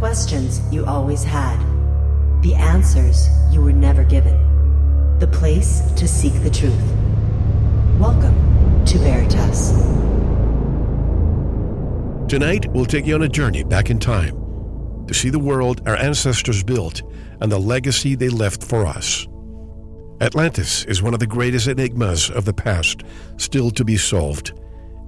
questions you always had, the answers you were never given, the place to seek the truth. Welcome to Veritas. Tonight, we'll take you on a journey back in time to see the world our ancestors built and the legacy they left for us. Atlantis is one of the greatest enigmas of the past, still to be solved.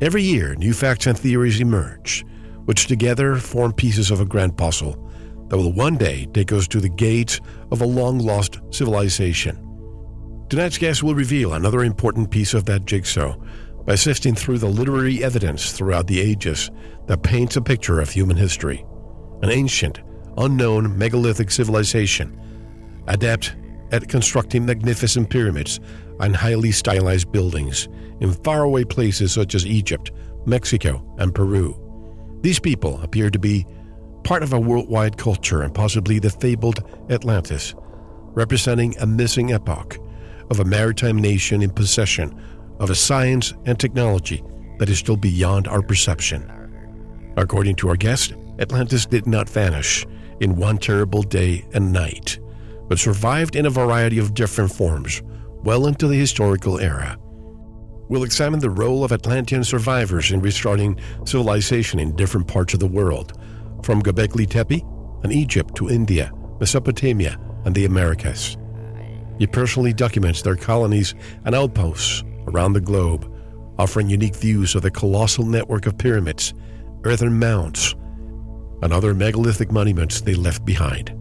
Every year, new facts and theories emerge, which together form pieces of a grand puzzle that will one day take us to the gates of a long lost civilization. Tonight's guest will reveal another important piece of that jigsaw by sifting through the literary evidence throughout the ages that paints a picture of human history. An ancient, unknown megalithic civilization, adept at constructing magnificent pyramids and highly stylized buildings in faraway places such as Egypt, Mexico, and Peru. These people appear to be part of a worldwide culture and possibly the fabled Atlantis, representing a missing epoch of a maritime nation in possession of a science and technology that is still beyond our perception. According to our guest, Atlantis did not vanish in one terrible day and night, but survived in a variety of different forms well into the historical era. We'll examine the role of Atlantean survivors in restarting civilization in different parts of the world, from Göbekli Tepe and Egypt to India, Mesopotamia, and the Americas. He personally documents their colonies and outposts around the globe, offering unique views of the colossal network of pyramids, earthen mounds, and other megalithic monuments they left behind.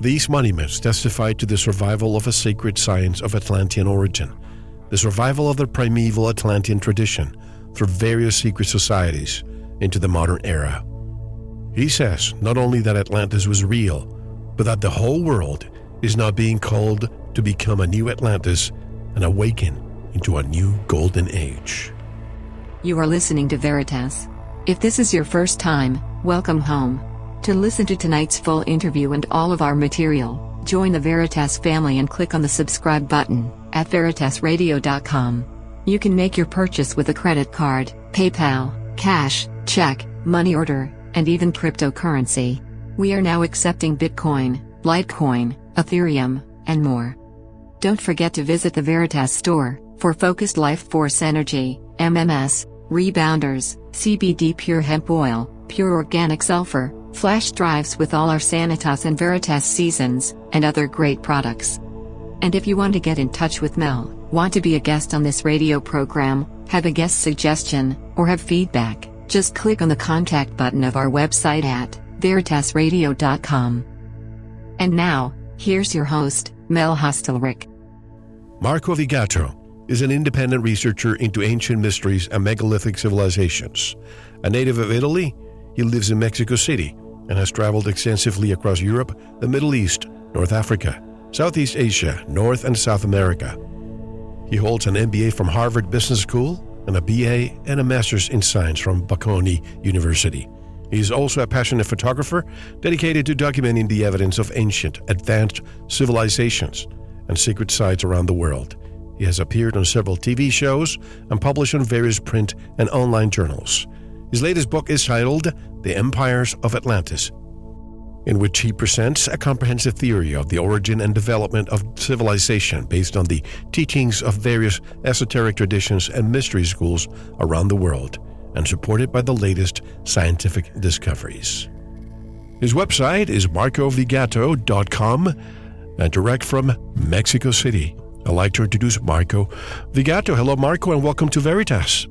These monuments testify to the survival of a sacred science of Atlantean origin, the survival of the primeval Atlantean tradition through various secret societies into the modern era. He says not only that Atlantis was real, but that the whole world is now being called to become a new Atlantis and awaken into a new golden age. You are listening to Veritas. If this is your first time, welcome home. To listen to tonight's full interview and all of our material, join the Veritas family and click on the subscribe button at veritasradio.com. You can make your purchase with a credit card, PayPal, cash, check, money order, and even cryptocurrency. We are now accepting Bitcoin, Litecoin, Ethereum, and more. Don't forget to visit the Veritas store for focused life force energy, MMS, rebounders, CBD pure hemp oil, pure organic sulfur, flash drives with all our Sanitas and Veritas seasons, and other great products. And if you want to get in touch with Mel, want to be a guest on this radio program, have a guest suggestion, or have feedback, just click on the contact button of our website at veritasradio.com. And now, here's your host, Mel Hostelrick. Marco Vigato is an independent researcher into ancient mysteries and megalithic civilizations. A native of Italy, he lives in Mexico City and has traveled extensively across Europe, the Middle East, North Africa, Southeast Asia, North and South America. He holds an MBA from Harvard Business School and a BA and a Master's in Science from Bocconi University. He is also a passionate photographer dedicated to documenting the evidence of ancient, advanced civilizations and secret sites around the world. He has appeared on several TV shows and published on various print and online journals. His latest book is titled The Empires of Atlantis, in which he presents a comprehensive theory of the origin and development of civilization based on the teachings of various esoteric traditions and mystery schools around the world, and supported by the latest scientific discoveries. His website is marcovigato.com and direct from Mexico City. I'd like to introduce Marco Vigato. Hello, Marco, and welcome to Veritas.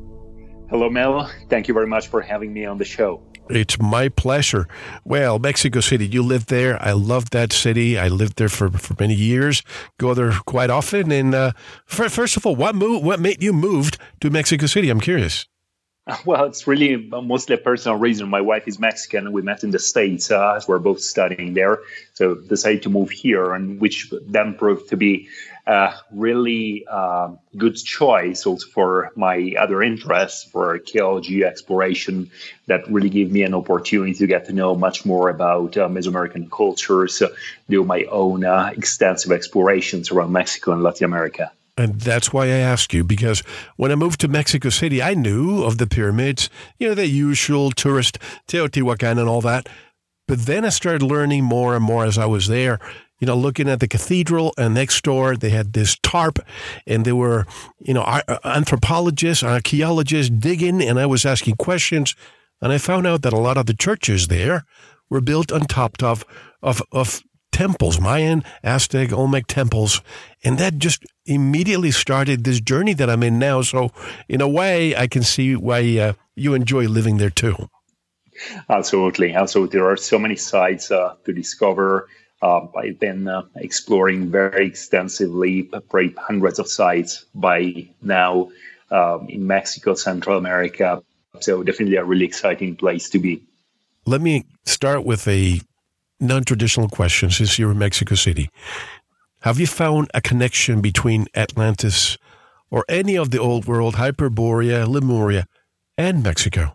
Hello, Mel. Thank you very much for having me on the show. It's my pleasure. Well, Mexico City, you live there. I love that city. I lived there for, for many years, go there quite often. And uh, first of all, what, move, what made you moved to Mexico City? I'm curious. Well, it's really mostly a personal reason. My wife is Mexican. We met in the States uh, we're both studying there. So decided to move here, and which then proved to be a really uh, good choice also for my other interests for archaeology exploration that really gave me an opportunity to get to know much more about uh, Mesoamerican cultures, uh, do my own uh, extensive explorations around Mexico and Latin America. And that's why I ask you, because when I moved to Mexico City, I knew of the pyramids, you know, the usual tourist Teotihuacan and all that. But then I started learning more and more as I was there. You know, looking at the cathedral, and next door they had this tarp, and there were, you know, anthropologists, archaeologists digging, and I was asking questions, and I found out that a lot of the churches there were built on top of of of temples, Mayan, Aztec, Olmec temples, and that just immediately started this journey that I'm in now. So, in a way, I can see why uh, you enjoy living there too. Absolutely, absolutely. There are so many sites uh, to discover. Uh, I've been uh, exploring very extensively, probably hundreds of sites by now um, in Mexico, Central America. So definitely a really exciting place to be. Let me start with a non-traditional question since you're in Mexico City. Have you found a connection between Atlantis or any of the old world, Hyperborea, Lemuria, and Mexico?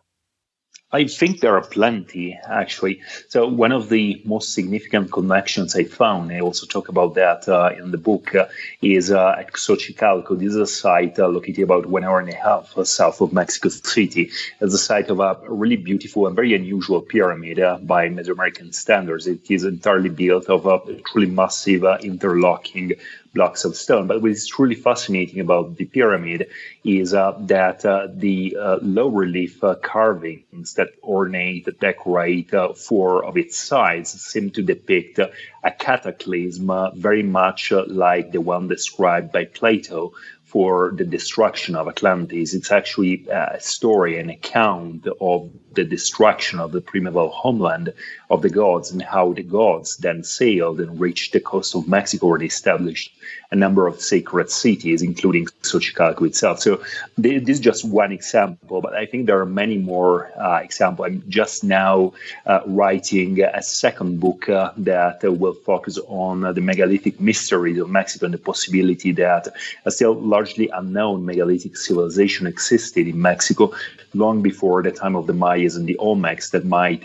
I think there are plenty, actually. So, one of the most significant connections I found, I also talk about that uh, in the book, uh, is uh, at Xochicalco. This is a site uh, located about one hour and a half uh, south of Mexico City. It's the site of a really beautiful and very unusual pyramid uh, by Mesoamerican standards. It is entirely built of a truly massive interlocking blocks of stone. But what is truly fascinating about the pyramid is uh, that uh, the uh, low relief uh, carvings that ornate, decorate uh, four of its sides seem to depict uh, a cataclysm very much like the one described by Plato for the destruction of Atlantis. It's actually a story, an account of the destruction of the primeval homeland of the gods and how the gods then sailed and reached the coast of Mexico they established a number of sacred cities, including Xochicalco itself. So this is just one example, but I think there are many more uh, examples. I'm just now uh, writing a second book uh, that will focus on the megalithic mysteries of Mexico and the possibility that a still largely unknown megalithic civilization existed in Mexico long before the time of the Mayas and the Olmecs that might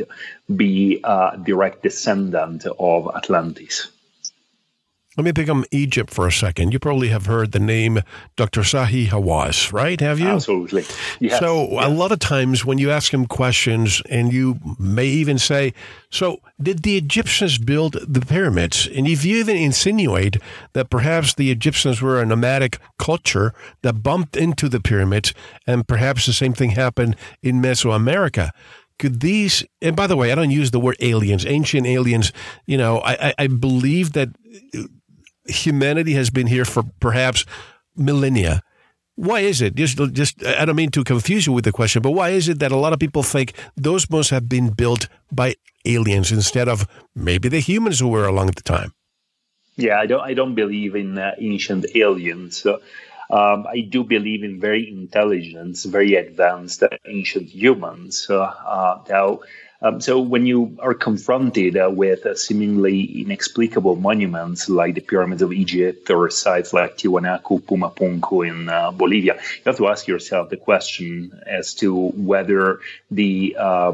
be a direct descendant of Atlantis. Let me pick on Egypt for a second. You probably have heard the name Dr. Zahi Hawass, right? Have you? Absolutely. Yes. So, yes. a lot of times when you ask him questions, and you may even say, So, did the Egyptians build the pyramids? And if you even insinuate that perhaps the Egyptians were a nomadic culture that bumped into the pyramids, and perhaps the same thing happened in Mesoamerica could these and by the way i don't use the word aliens ancient aliens you know i, I believe that humanity has been here for perhaps millennia. Why is it? Just, just I don't mean to confuse you with the question, but why is it that a lot of people think those must have been built by aliens instead of maybe the humans who were along at the time? Yeah, I don't. I don't believe in uh, ancient aliens. So, um, I do believe in very intelligent, very advanced uh, ancient humans. Uh, uh, um, so when you are confronted uh, with uh, seemingly inexplicable monuments like the pyramids of Egypt or sites like Tiwanaku, Pumapunku in uh, Bolivia, you have to ask yourself the question as to whether the uh,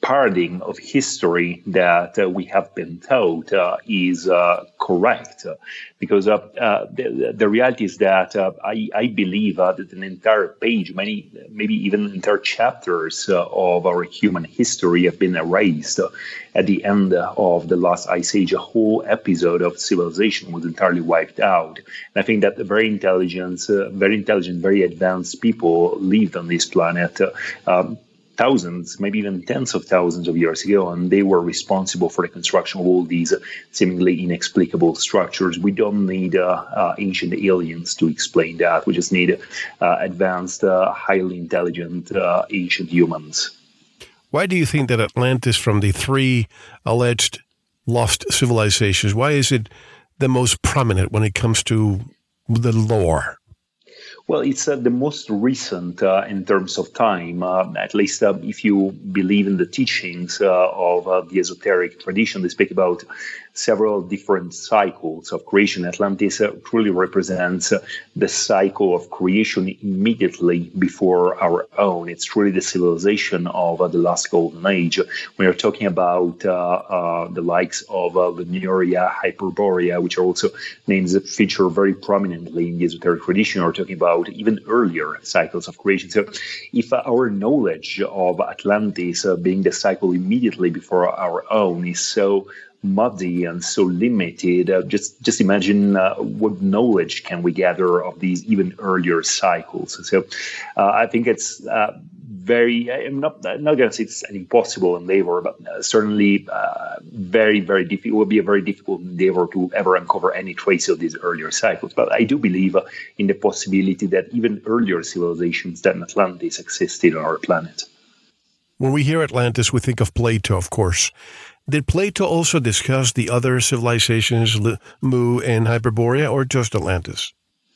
paradigm of history that uh, we have been taught uh, is uh, correct. Because uh, uh, the, the, reality is that uh, I, I, believe that an entire page, many, maybe even entire chapters of our human history have been erased at the end of the last ice age. A whole episode of civilization was entirely wiped out. And I think that very intelligent, very intelligent, very advanced people lived on this planet. Um, thousands, maybe even tens of thousands of years ago, and they were responsible for the construction of all these seemingly inexplicable structures. We don't need uh, uh, ancient aliens to explain that. We just need uh, advanced, highly intelligent ancient humans. Why do you think that Atlantis, from the three alleged lost civilizations, why is it the most prominent when it comes to the lore? Well, it's uh, the most recent uh, in terms of time, uh, at least uh, if you believe in the teachings uh, of uh, the esoteric tradition. They speak about several different cycles of creation. Atlantis uh, truly represents uh, the cycle of creation immediately before our own. It's truly the civilization of uh, the last golden age. We are talking about uh, uh, the likes of uh, Lemuria, Hyperborea, which are also names that feature very prominently in the esoteric tradition. We're talking about even earlier cycles of creation. So, if our knowledge of Atlantis being the cycle immediately before our own is so muddy and so limited. Uh, just just imagine uh, what knowledge can we gather of these even earlier cycles. So uh, I think it's uh, very. I'm not I'm not going to say it's an impossible endeavor, but uh, certainly uh, very very difficult. It would be a very difficult endeavor to ever uncover any trace of these earlier cycles. But I do believe in the possibility that even earlier civilizations than Atlantis existed on our planet. When we hear Atlantis, we think of Plato, of course. Did Plato also discuss the other civilizations, Mu and Hyperborea, or just Atlantis?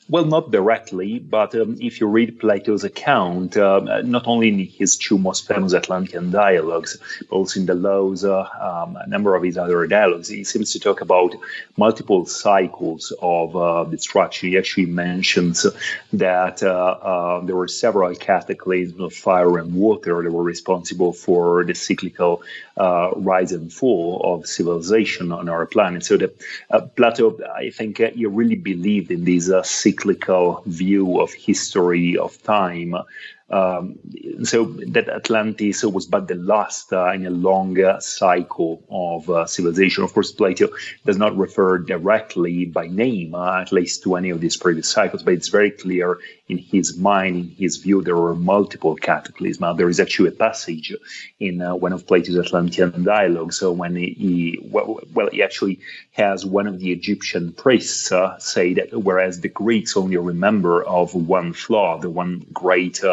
Well, not directly, but um, if you read Plato's account, uh, not only in his two most famous Atlantean dialogues, but also in the Laws, uh, um, a number of his other dialogues, he seems to talk about multiple cycles of uh, destruction. He actually mentions that uh, uh, there were several cataclysms of fire and water that were responsible for the cyclical uh, rise and fall of civilization on our planet. So that uh, Plato, I think, uh, he really believed in these uh, cyclical view of history of time um, so that Atlantis was but the last uh, in a long uh, cycle of uh, civilization. Of course, Plato does not refer directly by name, uh, at least to any of these previous cycles, but it's very clear in his mind, in his view, there were multiple cataclysms. there is actually a passage in uh, one of Plato's Atlantean dialogues. So when he, well, well, he actually has one of the Egyptian priests uh, say that whereas the Greeks only remember of one flood, the one great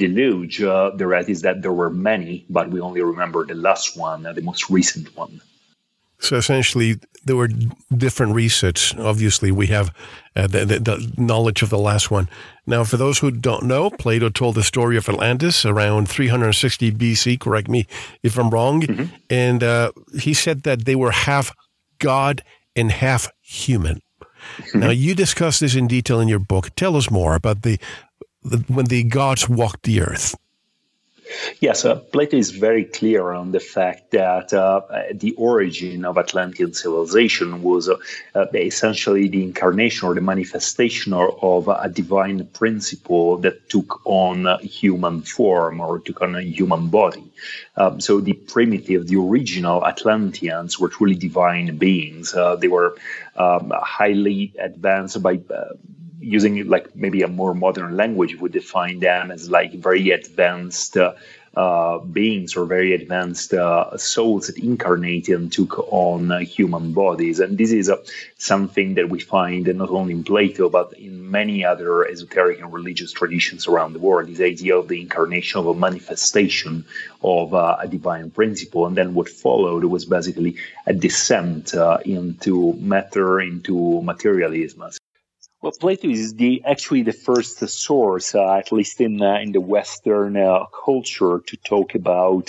deluge, uh, the rest is that there were many, but we only remember the last one, uh, the most recent one. So essentially, there were different resets. Obviously, we have uh, the, the, the, knowledge of the last one. Now, for those who don't know, Plato told the story of Atlantis around 360 BC. Correct me if I'm wrong. Mm-hmm. And uh, he said that they were half God and half human. Mm-hmm. Now, you discuss this in detail in your book. Tell us more about the when the gods walked the earth? Yes, Plato is very clear on the fact that uh, the origin of Atlantean civilization was uh, essentially the incarnation or the manifestation of a divine principle that took on human form or took on a human body. Um, so the primitive, the original Atlanteans were truly divine beings. Uh, they were um, highly advanced by uh, using like maybe a more modern language would define them as like very advanced uh, beings or very advanced uh, souls that incarnated and took on uh, human bodies. And this is uh, something that we find not only in Plato, but in many other esoteric and religious traditions around the world. This idea of the incarnation of a manifestation of uh, a divine principle. And then what followed was basically a descent uh, into matter, into materialism. Well, Plato is the actually the first source, uh, at least in uh, in the Western uh, culture, to talk about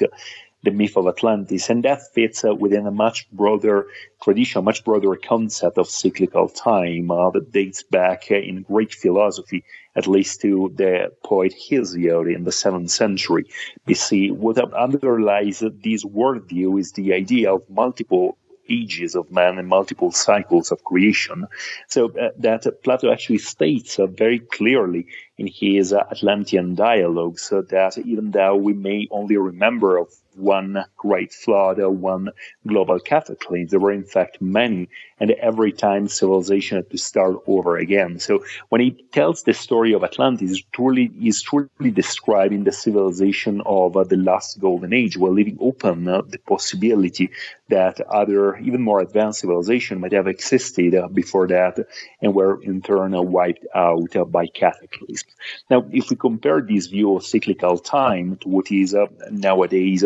the myth of Atlantis, and that fits uh, within a much broader tradition, a much broader concept of cyclical time uh, that dates back uh, in Greek philosophy, at least to the poet Hesiod in the seventh century BC. What underlies this worldview is the idea of multiple ages of man and multiple cycles of creation. So uh, that uh, Plato actually states uh, very clearly in his uh, Atlantean dialogues that even though we may only remember of one great flood or one global cataclysm. There were in fact many, and every time civilization had to start over again. So when he tells the story of Atlantis, truly is truly describing the civilization of uh, the last golden age, while leaving open uh, the possibility that other, even more advanced civilization might have existed uh, before that and were in turn uh, wiped out uh, by cataclysms. Now, if we compare this view of cyclical time to what is uh, nowadays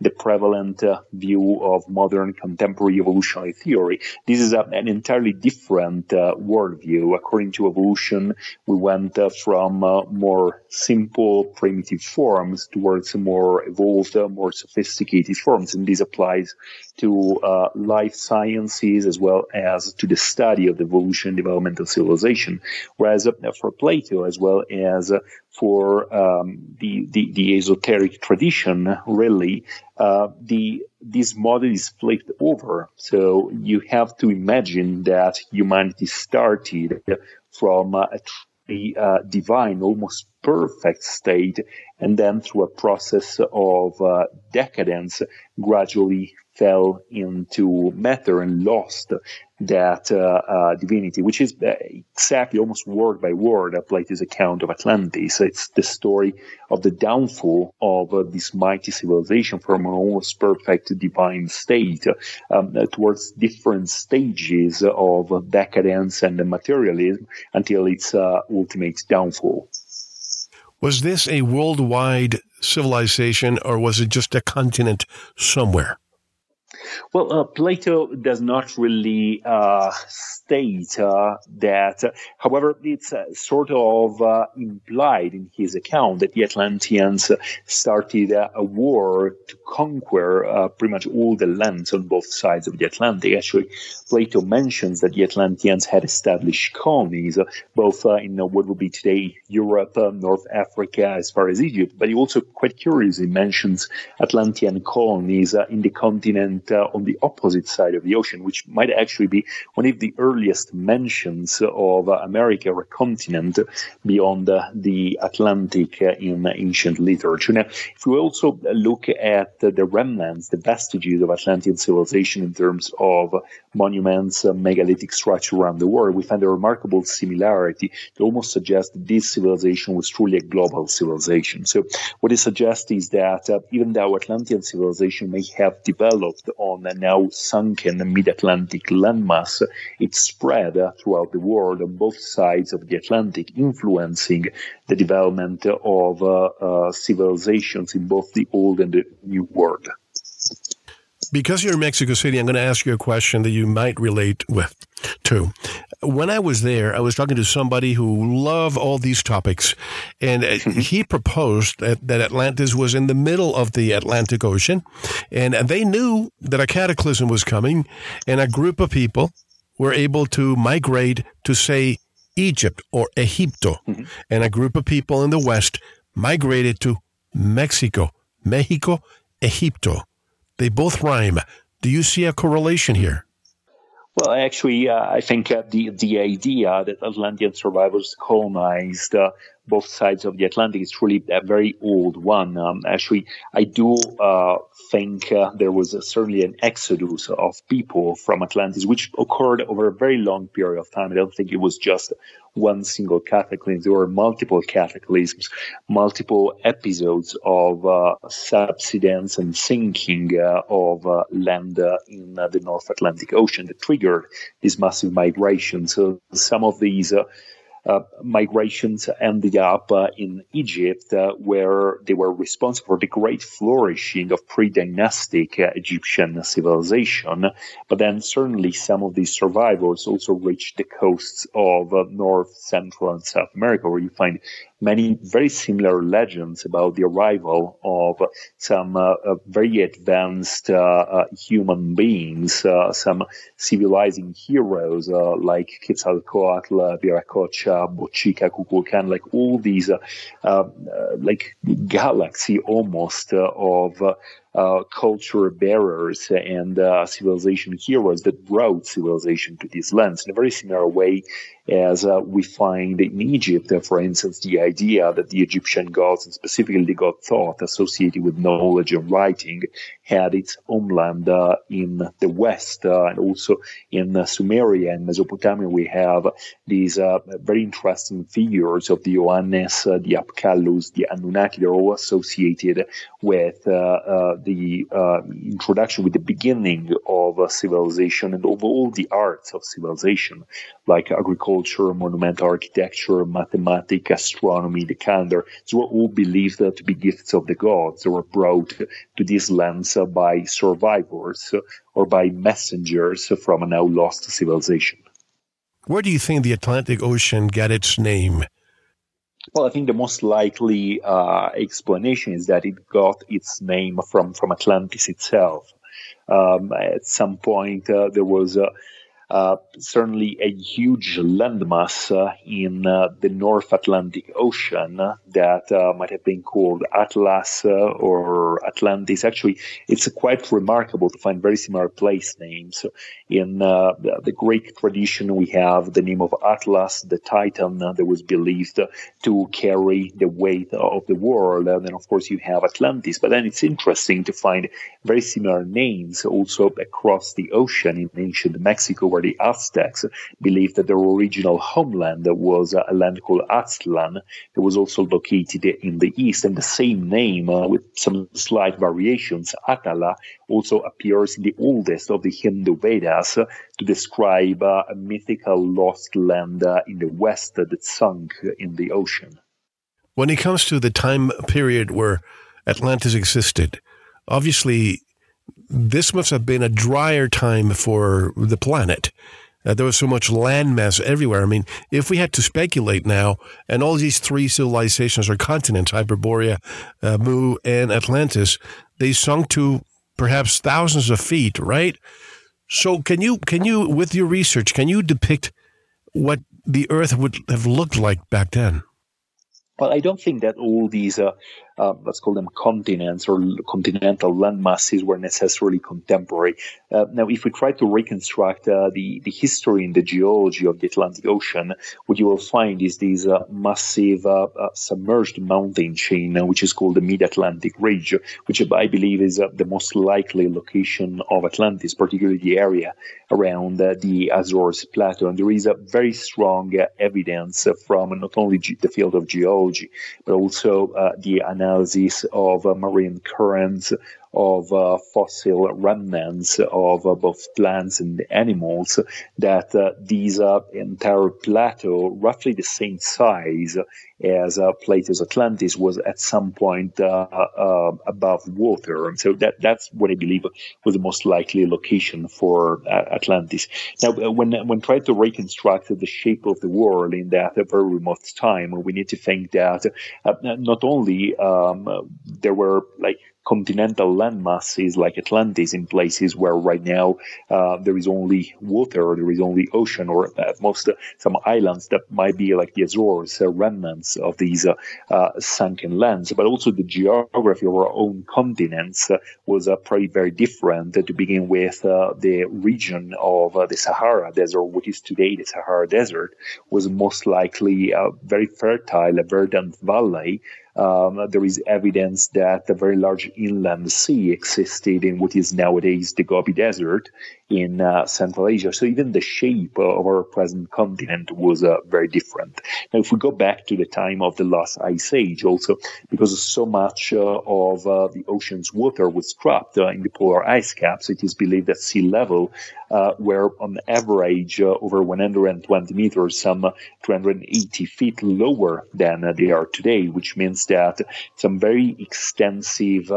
the prevalent uh, view of modern contemporary evolutionary theory. This is a, an entirely different uh, worldview. According to evolution, we went uh, from uh, more simple, primitive forms towards more evolved, uh, more sophisticated forms, and this applies to uh, life sciences as well as to the study of the evolution development of civilization. Whereas for Plato, as well as for um, the, the, the esoteric tradition, really, uh, the this model is flipped over. So you have to imagine that humanity started from a uh, divine, almost perfect state, and then through a process of uh, decadence, gradually fell into matter and lost that uh, uh, divinity, which is uh, exactly almost word by word Plato's account of Atlantis. It's the story of the downfall of uh, this mighty civilization from an almost perfect divine state um, towards different stages of decadence and materialism until its uh, ultimate downfall. Was this a worldwide civilization or was it just a continent somewhere? Well, uh, Plato does not really uh, state uh, that. however, it's uh, sort of uh, implied in his account that the Atlanteans started a war to conquer uh, pretty much all the lands on both sides of the Atlantic. Actually, Plato mentions that the Atlanteans had established colonies both in what would be today Europe, North Africa, as far as Egypt, but he also quite curiously mentions Atlantean colonies in the continent on the opposite side of the ocean, which might actually be one of the earliest mentions of America or a continent beyond the Atlantic in ancient literature. Now, if we also look at the remnants, the vestiges of Atlantean civilization in terms of monuments, megalithic structure around the world, we find a remarkable similarity to almost suggest that this civilization was truly a global civilization. So, what it suggests is that uh, even though Atlantean civilization may have developed on a now sunken mid-Atlantic landmass, it spread throughout the world on both sides of the Atlantic, influencing the development of uh, uh, civilizations in both the old and the new world. Because you're in Mexico City, I'm going to ask you a question that you might relate with to. When I was there, I was talking to somebody who loved all these topics, and mm-hmm. he proposed that, that Atlantis was in the middle of the Atlantic Ocean, and they knew that a cataclysm was coming, and a group of people were able to migrate to, say, Egypt or Egipto, mm-hmm. and a group of people in the West migrated to Mexico, Mexico, Egipto. They both rhyme. Do you see a correlation here? Well, actually, uh, I think uh, the the idea that Atlantean survivors colonized uh, both sides of the Atlantic is really a very old one. Um, actually, I do uh, think uh, there was certainly an exodus of people from Atlantis, which occurred over a very long period of time. I don't think it was just one single cataclysm. There were multiple cataclysms, multiple episodes of uh, subsidence and sinking uh, of uh, land uh, in the North Atlantic Ocean that triggered this massive migration. So some of these uh, migrations ended up uh, in Egypt, uh, where they were responsible for the great flourishing of pre-dynastic uh, Egyptian civilization. But then certainly some of these survivors also reached the coasts of uh, North, Central, and South America, where you find many very similar legends about the arrival of some uh, uh, very advanced uh, uh human beings, uh, some civilizing heroes like Quetzalcoatl, Viracocha, Bochica, Kukulkan, like all these like galaxy almost of uh, culture bearers and uh, civilization heroes that brought civilization to these lands in a very similar way as uh, we find in Egypt, uh, for instance, the idea that the Egyptian gods, and specifically the god Thoth, associated with knowledge and writing, had its homeland uh, in the west uh, and also in Sumeria and Mesopotamia. We have these very interesting figures of the Oannes, the Apkallus, the Anunnaki. They're all associated with the uh, introduction with the beginning of civilization and of all the arts of civilization, like agriculture, monumental architecture, mathematics, astronomy, the calendar. These were all believed to be gifts of the gods. They were brought to these lands by survivors or by messengers from a now lost civilization. Where do you think the Atlantic Ocean got its name? Well, I think the most likely uh, explanation is that it got its name from, from Atlantis itself. Um, at some point, uh, there was a uh, certainly a huge landmass uh, in uh, the North Atlantic Ocean that uh, might have been called Atlas or Atlantis. Actually, it's quite remarkable to find very similar place names. In the, the, Greek tradition, we have the name of Atlas, the Titan that was believed to carry the weight of the world. And then, of course, you have Atlantis. But then it's interesting to find very similar names also across the ocean in ancient Mexico where the Aztecs believed that their original homeland was a land called Aztlan that was also located in the east. And the same name, uh, with some slight variations, Atala, also appears in the oldest of the Hindu Vedas to describe a mythical lost land in the west that sunk in the ocean. When it comes to the time period where Atlantis existed, obviously this must have been a drier time for the planet. Uh, there was so much landmass everywhere. I mean, if we had to speculate now, and all these three civilizations or continents, Hyperborea, uh, Mu, and Atlantis, they sunk to perhaps thousands of feet, right? So can you, can you, with your research, can you depict what the Earth would have looked like back then? Well, I don't think that all these uh, uh, let's call them continents or continental land masses were necessarily contemporary. Uh, now, if we try to reconstruct uh, the, the history and the geology of the Atlantic Ocean, what you will find is this uh, massive uh, submerged mountain chain, which is called the Mid-Atlantic Ridge, which I believe is the most likely location of Atlantis, particularly the area around the Azores Plateau. And there is a very strong evidence from not only ge- the field of geology, but also the analysis analysis of uh, marine currents, of uh, fossil remnants of uh, both plants and animals, that uh, these uh, entire plateau, roughly the same size as uh, Plato's Atlantis, was at some point above water. And so that, that's what I believe was the most likely location for Atlantis. Now, when, when trying to reconstruct the shape of the world in that very remote time, we need to think that not only um, there were like continental land masses like Atlantis in places where right now uh, there is only water or there is only ocean or at most uh, some islands that might be like the Azores, uh, remnants of these uh, uh, sunken lands. But also the geography of our own continents uh, was probably very different to begin with. the region of the Sahara Desert, which is today the Sahara Desert, was most likely a very fertile, a verdant valley um, there is evidence that a very large inland sea existed in what is nowadays the Gobi Desert in uh, Central Asia. So even the shape of our present continent was uh, very different. Now, if we go back to the time of the last ice age, also because so much uh, of uh, the ocean's water was trapped uh, in the polar ice caps, it is believed that sea level uh, were on average over 120 meters, some 280 feet lower than they are today, which means that some very extensive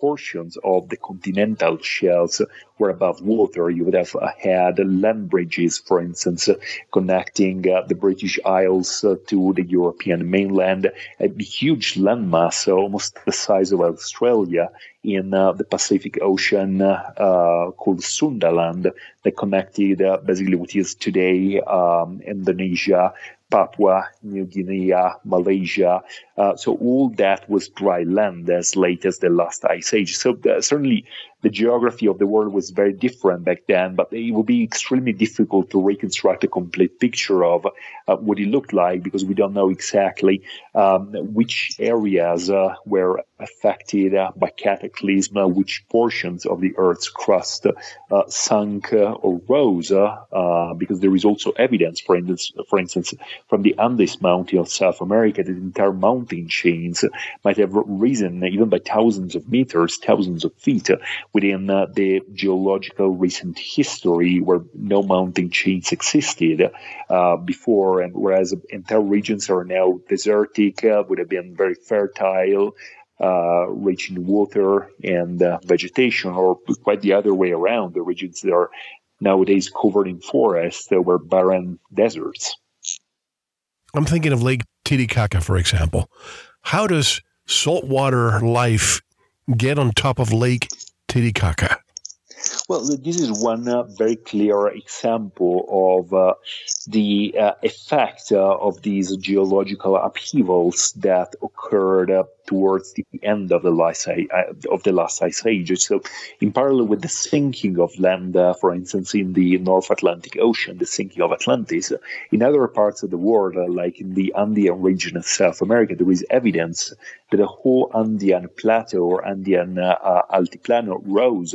portions of the continental shelves were above water. You would have had land bridges, for instance, connecting uh, the British Isles uh, to the European mainland, a huge landmass, almost the size of Australia, in uh, the Pacific Ocean uh, called Sundaland that connected uh, basically what is today um, Indonesia Papua New Guinea, Malaysia. Uh, so all that was dry land as late as the last ice age. So uh, certainly the geography of the world was very different back then, but it would be extremely difficult to reconstruct a complete picture of uh, what it looked like because we don't know exactly um, which areas uh, were affected uh, by cataclysm, uh, which portions of the Earth's crust uh, sunk or rose, because there is also evidence, for instance, for instance, from the Andes Mountain of South America, that entire mountain chains might have risen even by thousands of meters, thousands of feet within the geological recent history where no mountain chains existed before, and whereas entire regions are now desertic, would have been very fertile, uh, rich in water and uh, vegetation, or quite the other way around. The regions that are nowadays covered in forests that were barren deserts. I'm thinking of Lake Titicaca, for example. How does saltwater life get on top of Lake Titicaca? Well, this is one uh, very clear example of uh, the uh, effect uh, of these geological upheavals that occurred uh, towards the end of the last uh, of the last ice age. So, in parallel with the sinking of land, for instance, in the North Atlantic Ocean, the sinking of Atlantis, in other parts of the world, like in the Andean region of South America, there is evidence that the whole Andean plateau or Andean altiplano rose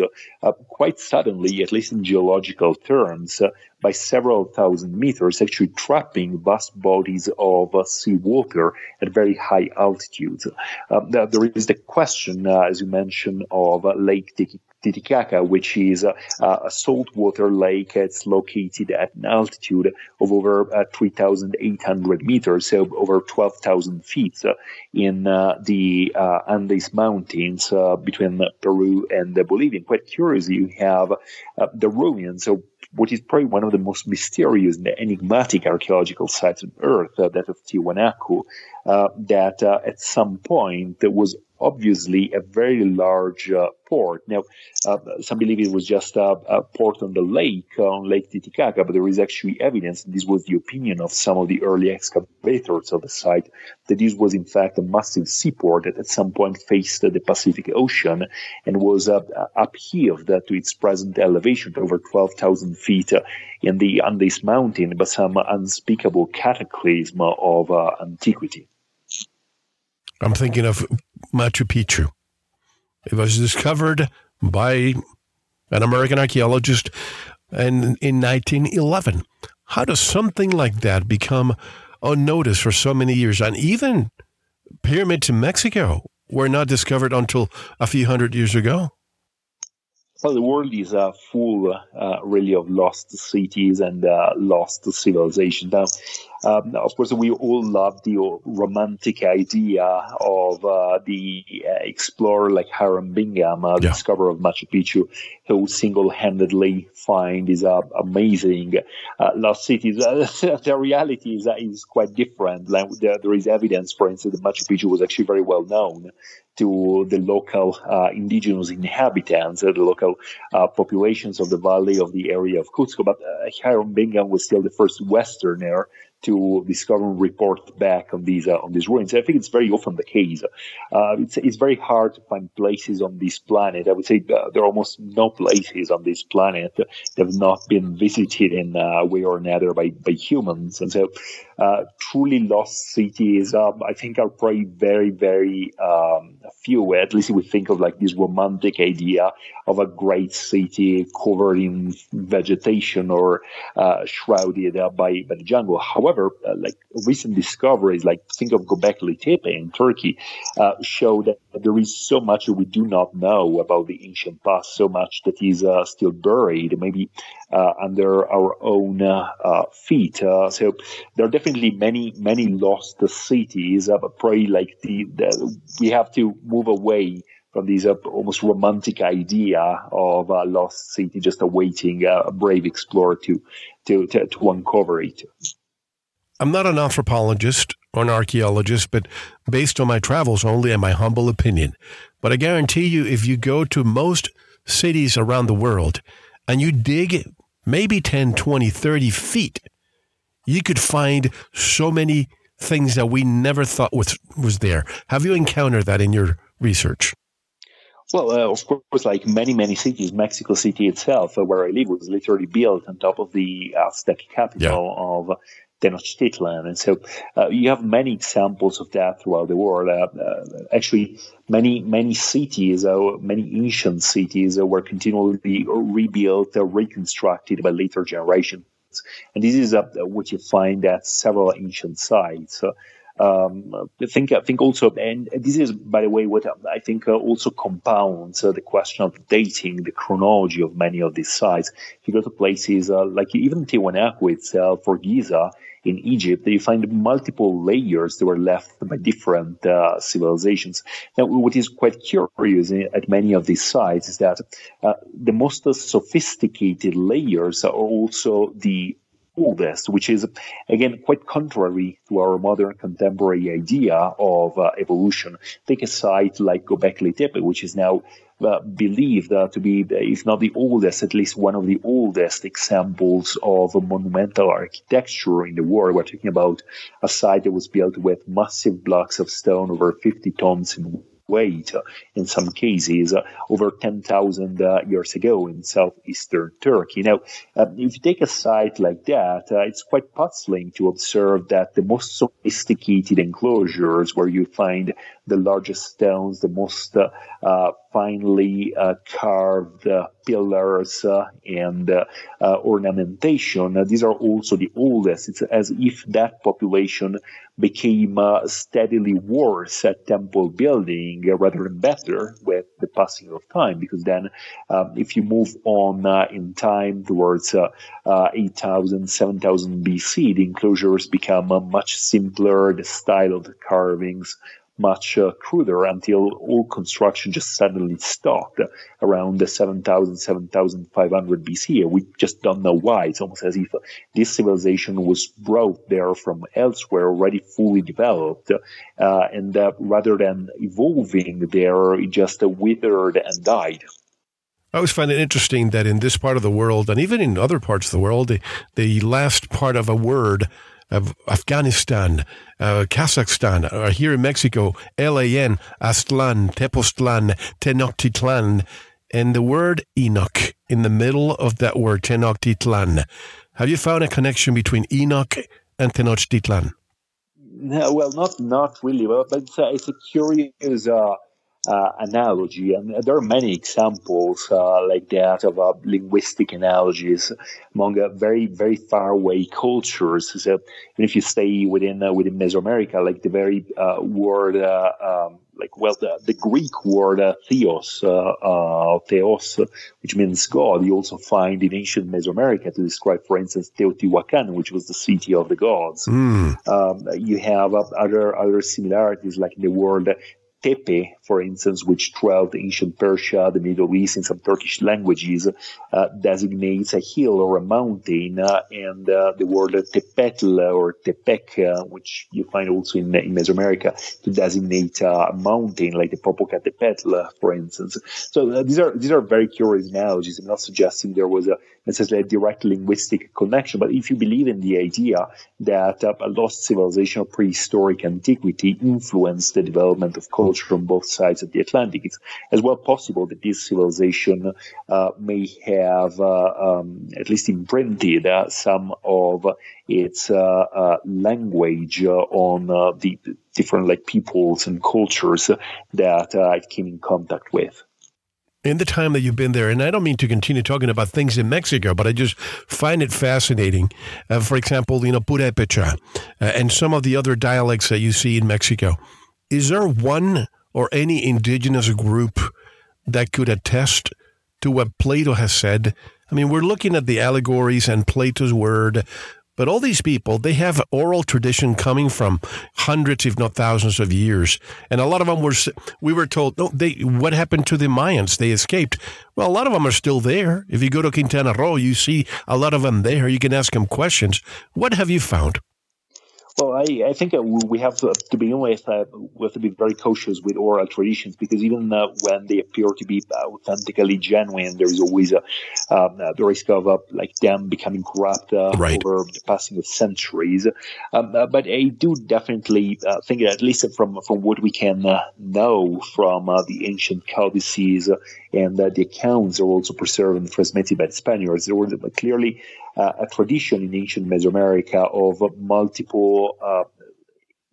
quite suddenly, at least in geological terms, uh, by several thousand meters, actually trapping vast bodies of uh, seawater at very high altitudes. Um, there is the question, uh, as you mentioned, of uh, Lake Titicaca, which is a, a saltwater lake. It's located at an altitude of over uh, 3,800 meters, so over 12,000 feet uh, in uh, the uh, Andes Mountains uh, between Peru and Bolivia. And quite curiously, you have uh, the ruins. So what is probably one of the most mysterious and enigmatic archaeological sites on Earth, uh, that of Tiwanaku, uh, that uh, at some point there was obviously a very large uh, port. Now, uh, some believe it was just a, a, port on the lake, on Lake Titicaca, but there is actually evidence, and this was the opinion of some of the early excavators of the site, that this was in fact a massive seaport that at some point faced the Pacific Ocean and was uh, upheaved to its present elevation to over 12,000 feet in the Andes Mountain by some unspeakable cataclysm of uh, antiquity. I'm thinking of Machu Picchu. It was discovered by an American archaeologist in, in 1911. How does something like that become unnoticed for so many years? And even pyramids in Mexico were not discovered until a few hundred years ago. Well, the world is uh, full, uh, really, of lost cities and uh, lost civilizations. Now, um, of course, we all love the romantic idea of uh, the uh, explorer like Hiram Bingham, uh, the yeah. discoverer of Machu Picchu, who single-handedly find these amazing lost cities. the reality is, is quite different. Like, there, there is evidence, for instance, that Machu Picchu was actually very well known to the local uh, indigenous inhabitants, uh, the local uh, populations of the valley of the area of Cuzco. But uh, Hiram Bingham was still the first Westerner to discover and report back on these uh, on these ruins. I think it's very often the case. Uh, it's it's very hard to find places on this planet. I would say uh, there are almost no places on this planet that have not been visited in a way or another by by humans. And so, uh, truly lost cities, um, I think, are probably very very um, few. At least if we think of like this romantic idea of a great city covered in vegetation or uh, shrouded by by the jungle. However, However, uh, like recent discoveries, like think of Göbekli Tepe in Turkey, uh, show that there is so much that we do not know about the ancient past, so much that is uh, still buried, maybe uh, under our own uh, uh, feet. so there are definitely many, many lost cities, but probably like the, the, we have to move away from this uh, almost romantic idea of a lost city just awaiting a brave explorer to, to, to, to uncover it. I'm not an anthropologist an archaeologist, but based on my travels only and my humble opinion. But I guarantee you, if you go to most cities around the world and you dig maybe 10, 20, 30 feet, you could find so many things that we never thought was, was there. Have you encountered that in your research? Well, uh, of course, like many, many cities, Mexico City itself, uh, where I live, was literally built on top of the Aztec capital yeah. of Tenochtitlan. And so uh, you have many examples of that throughout the world. Uh, uh, actually, many, many cities, uh, many ancient cities were continually rebuilt or reconstructed by later generations. And this is what you find at several ancient sites. Um, I think I think also, and this is by the way what I think uh, also compounds uh, the question of dating, the chronology of many of these sites. If you go to places uh, like even Tiwanaku itself or Giza in Egypt, you find multiple layers that were left by different uh, civilizations. Now, what is quite curious at many of these sites is that uh, the most sophisticated layers are also the oldest, which is again quite contrary to our modern contemporary idea of uh, evolution. Take a site like Göbekli Tepe, which is now uh, believed uh, to be, if not the oldest, at least one of the oldest examples of monumental architecture in the world. We're talking about a site that was built with massive blocks of stone over 50 tons in weight in some cases uh, over 10,000 uh, years ago in southeastern Turkey. Now, uh, if you take a site like that, uh, it's quite puzzling to observe that the most sophisticated enclosures where you find the largest stones, the most uh, uh, finely uh, carved uh, pillars uh, and uh, ornamentation. these are also the oldest. It's as if that population became steadily worse at temple building rather than better with the passing of time. Because then, um, if you move on in time towards 8,000, 7,000 BC, the enclosures become much simpler. The style of the carvings much uh, cruder until all construction just suddenly stopped around the 7000, 7500 BC. We just don't know why. It's almost as if this civilization was brought there from elsewhere, already fully developed, uh, and uh, rather than evolving there, it just withered and died. I always find it interesting that in this part of the world, and even in other parts of the world, the, the last part of a word Afghanistan, uh, Kazakhstan, or here in Mexico, LAN, Aztlan, Tepoztlan, Tenochtitlan, and the word Enoch in the middle of that word, Tenochtitlan. Have you found a connection between Enoch and Tenochtitlan? No, well, not not really, but it's a, it's a curious uh, uh, analogy. And there are many examples uh, like that of uh, linguistic analogies among uh, very, very far away cultures. So even if you stay within uh, within Mesoamerica, like the very uh, word, um, like well, the, the, Greek word theos, theos, which means God, you also find in ancient Mesoamerica to describe, for instance, Teotihuacan, which was the city of the gods. Mm. Um, you have other other similarities, like in the word Tepe, for instance, which throughout ancient Persia, the Middle East, in some Turkish languages, uh, designates a hill or a mountain, uh, and uh, the word Tepetl or Tepec, uh, which you find also in, in Mesoamerica, to designate a mountain like the Popocatépetl, for instance. So uh, these are these are very curious analogies. I'm not suggesting there was a necessarily a direct linguistic connection, but if you believe in the idea that a lost civilization of prehistoric antiquity influenced the development of culture from both sides of the Atlantic. It's as well possible that this civilization uh, may have uh, um, at least imprinted uh, some of its uh, uh, language on the different like peoples and cultures that it came in contact with in the time that you've been there, and I don't mean to continue talking about things in Mexico, but I just find it fascinating. Uh, for example, you know, Purepecha uh, and some of the other dialects that you see in Mexico. Is there one or any indigenous group that could attest to what Plato has said. I mean, we're looking at the allegories and Plato's word, but all these people, they have oral tradition coming from hundreds, if not thousands of years. And a lot of them were, we were told, no, they, what happened to the Mayans? They escaped. Well, a lot of them are still there. If you go to Quintana Roo, you see a lot of them there. You can ask them questions. What have you found? Well, I, I think uh, we have to, to begin with, uh, we have to be very cautious with oral traditions because even uh, when they appear to be authentically genuine, there is always a, um, the risk of uh, like them becoming corrupt uh, right. over the passing of centuries. Um, uh, but I do definitely think that at least from from what we can know from the ancient codices and the accounts are also preserved and transmitted by the Spaniards, there was clearly uh, a tradition in ancient Mesoamerica of multiple uh,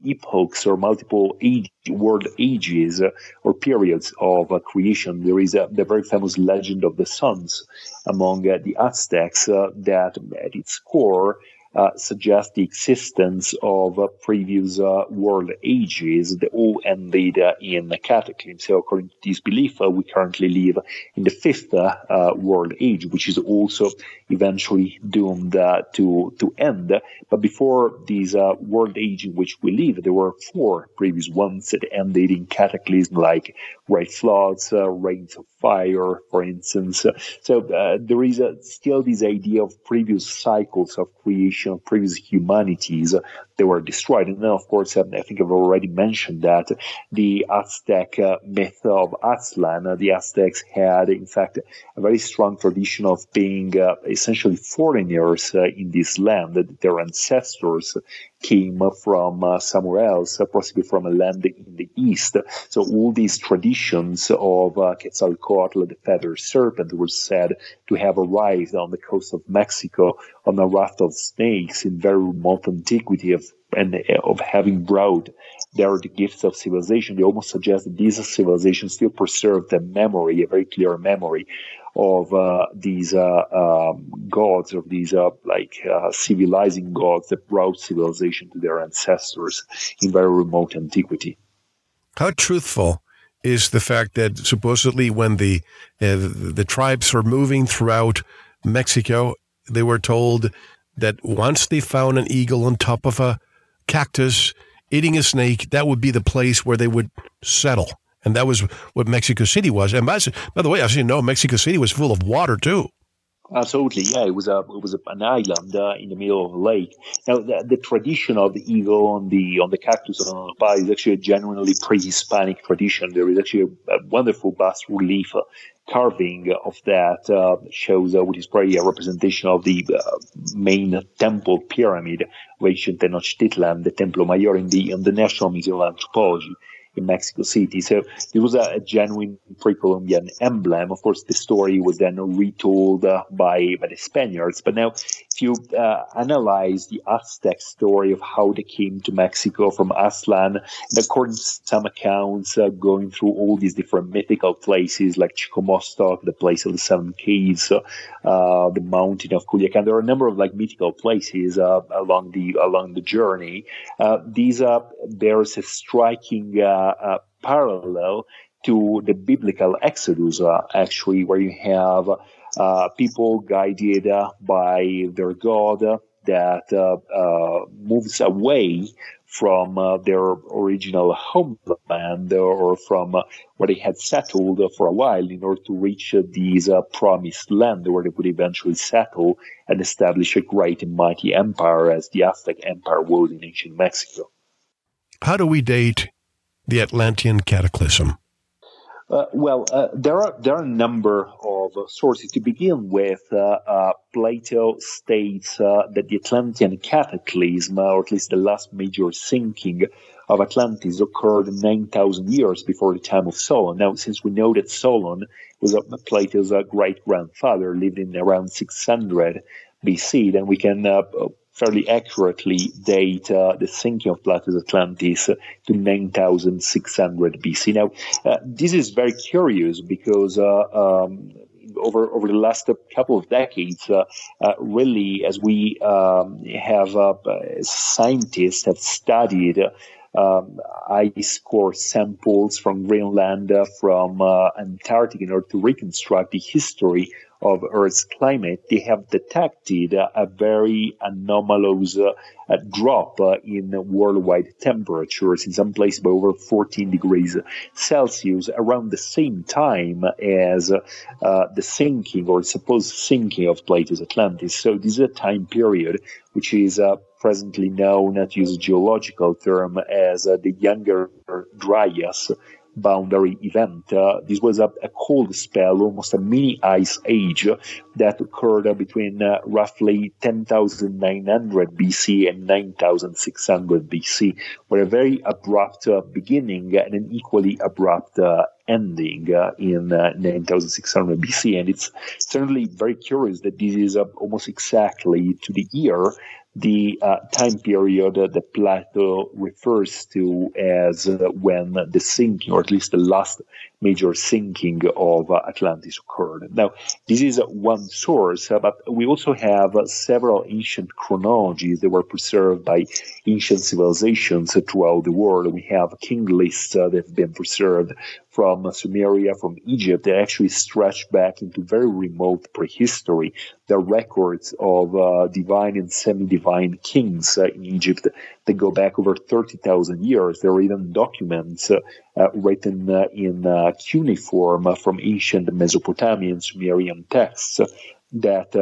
epochs or multiple age, world ages uh, or periods of uh, creation. There is the very famous legend of the suns among uh, the Aztecs uh, that at its core uh, suggest the existence of uh, previous uh, world ages that all ended uh, in a cataclysm. So, according to this belief, uh, we currently live in the fifth world age, which is also eventually doomed to to end. But before this world age in which we live, there were four previous ones that ended in cataclysm, like great floods, rains of fire, for instance. So there is still this idea of previous cycles of creation of previous humanities they were destroyed. And then, of course, um, I think I've already mentioned that the Aztec uh, myth of Aztlan, uh, the Aztecs had, in fact, a very strong tradition of being uh, essentially foreigners in this land. Their ancestors came from uh, somewhere else, uh, possibly from a land in the east. So all these traditions of Quetzalcoatl, the feathered serpent, were said to have arrived on the coast of Mexico on a raft of snakes in very remote antiquity of and of having brought there the gifts of civilization, they almost suggest that these civilizations still preserve the memory, a very clear memory of uh, these uh, um, gods, of these uh, like uh, civilizing gods that brought civilization to their ancestors in very remote antiquity. How truthful is the fact that supposedly when the the tribes were moving throughout Mexico, they were told that once they found an eagle on top of a cactus, eating a snake, that would be the place where they would settle. And that was what Mexico City was. And by, by the way, I should know Mexico City was full of water too. Absolutely, yeah. It was a it was an island uh, in the middle of a lake. Now, the, the, tradition of the eagle on the on the cactus on the pie is actually a genuinely pre-Hispanic tradition. There is actually a, a wonderful bas relief uh, carving of that uh, shows, uh, which is probably a representation of the uh, main temple pyramid of ancient Tenochtitlan, the Templo Mayor in the in the National Museum of Anthropology in Mexico City. So it was a, a genuine pre-Columbian emblem. Of course, the story was then retold uh, by by the Spaniards. But now, if you uh, analyze the Aztec story of how they came to Mexico from Aztlan, and according to some accounts, uh, going through all these different mythical places like Chicomoztoc, the place of the seven caves, uh, the mountain of Culiacan, there are a number of like mythical places uh, along the along the journey. Uh, these bears a striking uh, parallel to the biblical Exodus, uh, actually, where you have uh, people guided by their God that moves away from uh, their original homeland or from uh, where they had settled for a while in order to reach uh, these promised land where they would eventually settle and establish a great and mighty empire as the Aztec Empire was in ancient Mexico. How do we date the Atlantean cataclysm? Uh, well, uh, there are there are a number of uh, sources. To begin with, uh, uh, Plato states uh, that the Atlantean cataclysm, or at least the last major sinking of Atlantis, occurred 9,000 years before the time of Solon. Now, since we know that Solon was Plato's great grandfather, lived in around 600 BC, then we can fairly accurately date uh, the sinking of Plato's Atlantis to 9600 BC. Now, uh, this is very curious because uh, um, over over the last couple of decades, uh, uh, really, as we um, have scientists have studied. Um, ice core samples from Greenland, from Antarctica, in order to reconstruct the history of Earth's climate, they have detected a very anomalous uh, drop uh, in worldwide temperatures in some places by over 14 degrees Celsius around the same time as uh, the sinking or supposed sinking of Plato's Atlantis. So this is a time period which is presently known, to use a geological term, as uh, the Younger Dryas boundary event. Uh, this was a, a, cold spell, almost a mini ice age that occurred between uh, roughly 10,900 BC and 9,600 BC, with a very abrupt uh, beginning and an equally abrupt uh, ending uh, in uh, 9600 BC. And it's certainly very curious that this is almost exactly to the year the uh, time period that Plato refers to as uh, when the sinking, or at least the last major sinking of uh, Atlantis occurred. Now, this is one source, uh, but we also have several ancient chronologies that were preserved by ancient civilizations throughout the world. We have king lists uh, that have been preserved from Sumeria, from Egypt, they actually stretch back into very remote prehistory. Are records of uh, divine and semi-divine kings uh, in Egypt that go back over 30,000 years. There are even documents uh, uh written uh, in uh, cuneiform from ancient Mesopotamian Sumerian texts that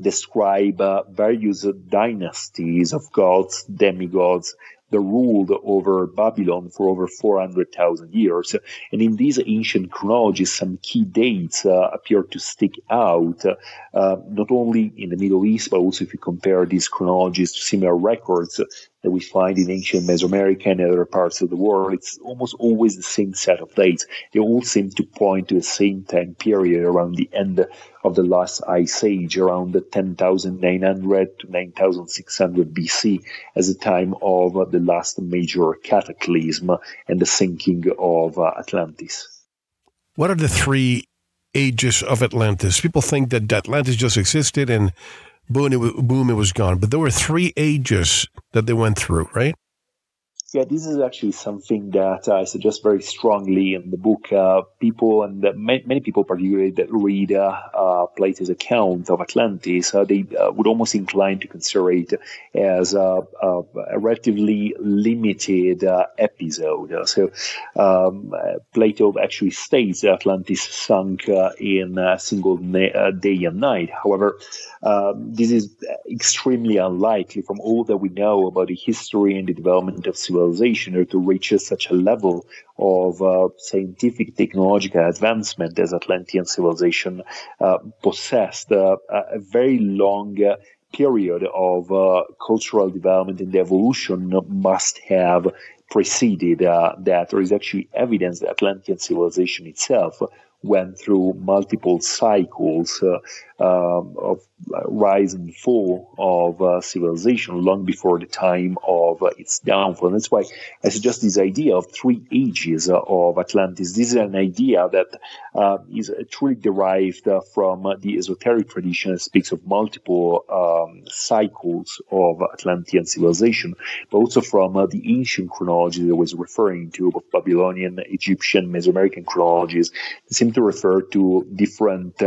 describe various dynasties of gods, demigods, that ruled over Babylon for over 400,000 years. And in these ancient chronologies, some key dates uh, appear to stick out, uh, not only in the Middle East, but also if you compare these chronologies to similar records that we find in ancient Mesoamerica and other parts of the world, it's almost always the same set of dates. They all seem to point to the same time period around the end of the last ice age, around the 10,900 to 9,600 BC, as the time of the last major cataclysm and the sinking of uh, Atlantis. What are the three ages of Atlantis? People think that Atlantis just existed and boom, it was, boom, it was gone. But there were three ages that they went through, right? Yeah, this is actually something that I suggest very strongly in the book. Uh, people and many, many, people, particularly that read uh, uh, Plato's account of Atlantis, uh, they uh, would almost incline to consider it as a, a, a relatively limited uh, episode. So um, Plato actually states that Atlantis sunk in a single na- day and night. However, um, this is extremely unlikely from all that we know about the history and the development of civilization civilization or to reach such a level of uh, scientific technological advancement as Atlantean civilization uh, possessed uh, a very long uh, period of uh, cultural development and evolution must have preceded uh, that. There is actually evidence that Atlantean civilization itself went through multiple cycles um, of rise and fall of uh, civilization long before the time of uh, its downfall. And that's why I suggest this idea of three ages uh, of Atlantis. This is an idea that uh, is truly derived uh, from the esoteric tradition that speaks of multiple um, cycles of Atlantean civilization, but also from the ancient chronology that I was referring to, both Babylonian, Egyptian, Mesoamerican chronologies, that seem to refer to different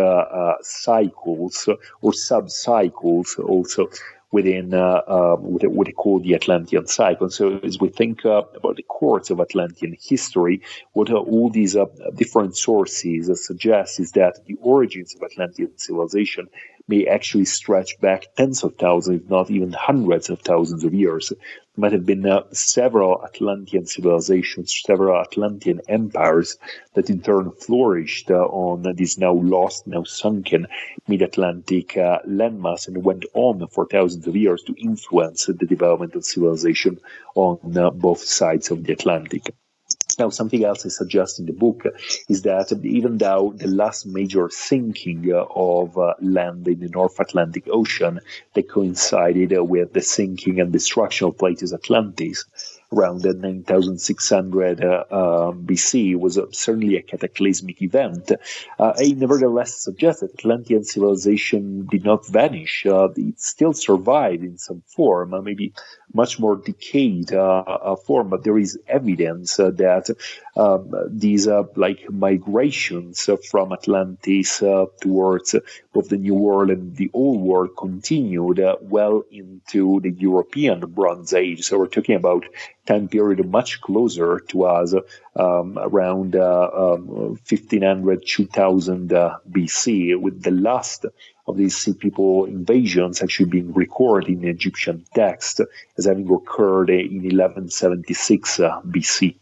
cycles or sub cycles also within uh, uh, what, what they call the Atlantean cycle. So as we think uh, about the course of Atlantean history, what all these uh, different sources suggest is that the origins of Atlantean civilization may actually stretch back tens of thousands, if not even hundreds of thousands of years. Might have been uh, several Atlantean civilizations, several Atlantean empires that in turn flourished uh, on this now lost, now sunken mid-Atlantic uh, landmass and went on for thousands of years to influence the development of civilization on uh, both sides of the Atlantic. Now, something else I suggest in the book is that even though the last major sinking of uh, land in the North Atlantic Ocean that coincided with the sinking and destruction of Plato's Atlantis, around 9600 uh, um, BC was uh, certainly a cataclysmic event. Uh, I nevertheless suggest that Atlantean civilization did not vanish. Uh, it still survived in some form, uh, maybe much more decayed uh, form, but there is evidence that um, these like migrations from Atlantis towards both the New World and the Old World continued well into the European Bronze Age. So we're talking about time period much closer to us, um, around uh, um, 1500, 2000 uh, BC, with the last of these sea people invasions actually being recorded in Egyptian text as having occurred in 1176 uh, BC.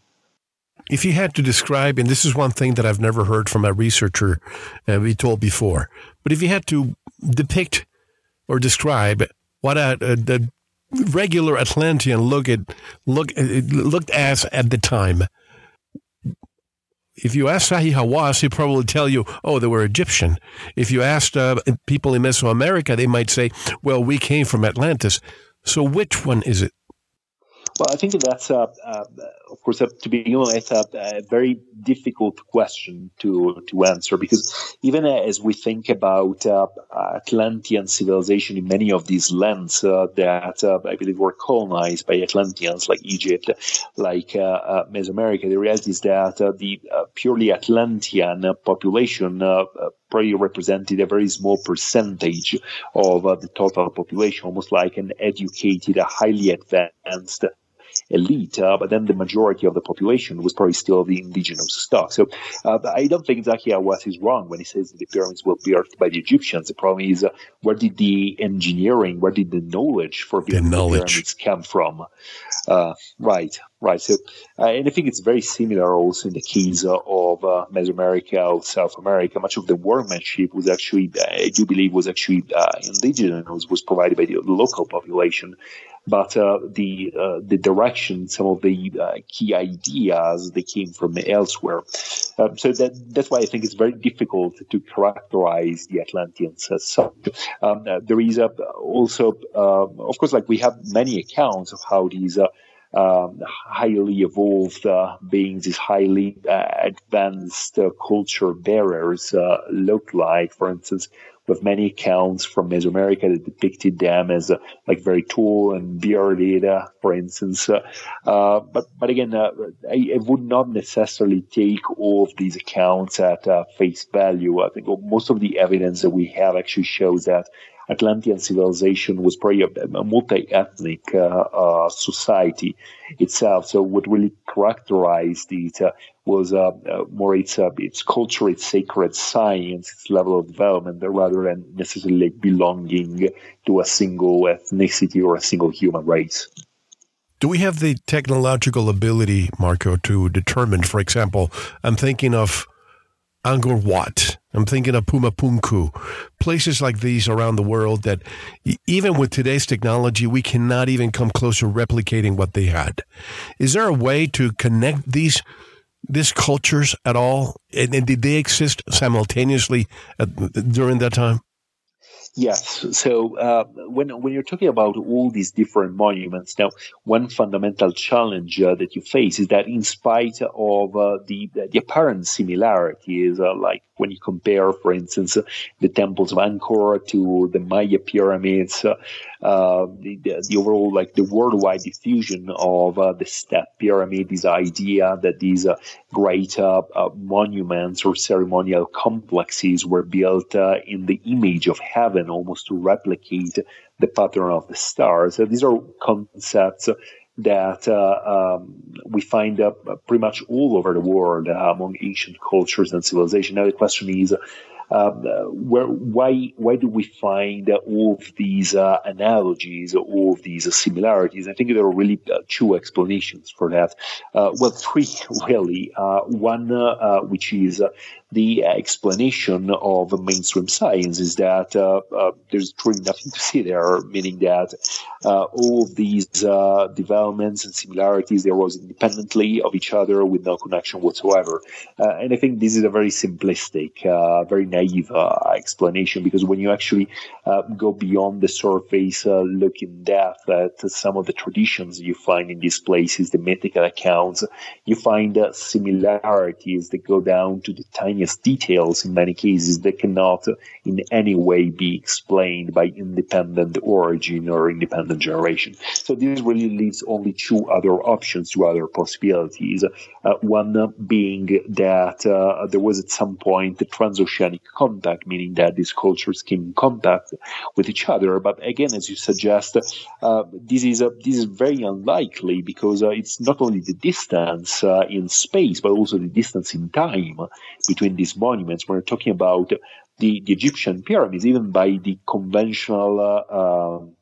If you had to describe, and this is one thing that I've never heard from a researcher uh, be told before, but if you had to depict or describe what a, a the regular Atlantean look at look looked as at the time, if you ask Zahi Hawass, he'd probably tell you, oh, they were Egyptian. If you asked uh, people in Mesoamerica, they might say, well, we came from Atlantis. So which one is it? Well, I think that's, uh, uh, of course, uh, to begin with, uh, a very difficult question to to answer because even as we think about uh, Atlantean civilization in many of these lands uh, that I believe were colonized by Atlanteans, like Egypt, like Mesoamerica, the reality is that the purely Atlantean population probably represented a very small percentage of uh, the total population, almost like an educated, highly advanced elite, uh, but then the majority of the population was probably still the indigenous stock. So uh, I don't think Zahi Hawass is wrong when he says that the pyramids were built by the Egyptians. The problem is uh, where did the engineering, where did the knowledge for building the, the pyramids come from? Uh, right, right. So, uh, and I think it's very similar also in the case of uh, Mesoamerica or South America. Much of the workmanship was actually, I do believe, was actually indigenous, was provided by the local population but uh, the uh, the direction, some of the uh, key ideas, they came from elsewhere. Um, so that that's why I think it's very difficult to characterize the Atlanteans as such. Um, uh, there is also, um, of course, like we have many accounts of how these. Um, highly evolved uh, beings, these highly uh, advanced uh, culture bearers look like. For instance, with many accounts from Mesoamerica that depicted them as uh, like very tall and bearded, uh, for instance. Uh, uh but but again, uh, I, I, would not necessarily take all of these accounts at uh, face value. I think most of the evidence that we have actually shows that Atlantean civilization was probably a, a multi-ethnic uh, uh, society itself. So what really characterized it uh, was uh, uh, more its uh, its culture, its sacred science, its level of development, rather than necessarily belonging to a single ethnicity or a single human race. Do we have the technological ability, Marco, to determine, for example, I'm thinking of Angkor Wat. I'm thinking of Pumapunku, places like these around the world that even with today's technology, we cannot even come close to replicating what they had. Is there a way to connect these these cultures at all? And, and did they exist simultaneously at, during that time? Yes. So uh, when when you're talking about all these different monuments, now one fundamental challenge uh, that you face is that in spite of uh, the the apparent similarities, uh, like when you compare, for instance, the temples of Angkor to the Maya pyramids, uh, the, the, overall like the worldwide diffusion of uh, the step pyramid, this idea that these uh, great uh, uh, monuments or ceremonial complexes were built uh, in the image of heaven, almost to replicate the pattern of the stars. These are concepts that uh, um, we find uh, pretty much all over the world uh, among ancient cultures and civilization. Now the question is, um, where, why why do we find all of these uh, analogies, all of these similarities? I think there are really uh, two explanations for that. Uh, well, three really. one, which is the explanation of mainstream science is that uh, uh, there's truly nothing to see there, meaning that uh, all of these uh, developments and similarities they arose independently of each other with no connection whatsoever. Uh, and I think this is a very simplistic, uh, very naive explanation because when you actually go beyond the surface, look in depth at some of the traditions you find in these places, the mythical accounts, you find similarities that go down to the tiny extraneous details in many cases that cannot in any way be explained by independent origin or independent generation. So this really leaves only two other options, two other possibilities. Uh, one being that uh, there was at some point a transoceanic contact, meaning that these cultures came in contact with each other. But again, as you suggest, uh, this is uh, this is very unlikely because uh, it's not only the distance uh, in space, but also the distance in time between between these monuments. We're talking about the, the Egyptian pyramids, even by the conventional uh, um,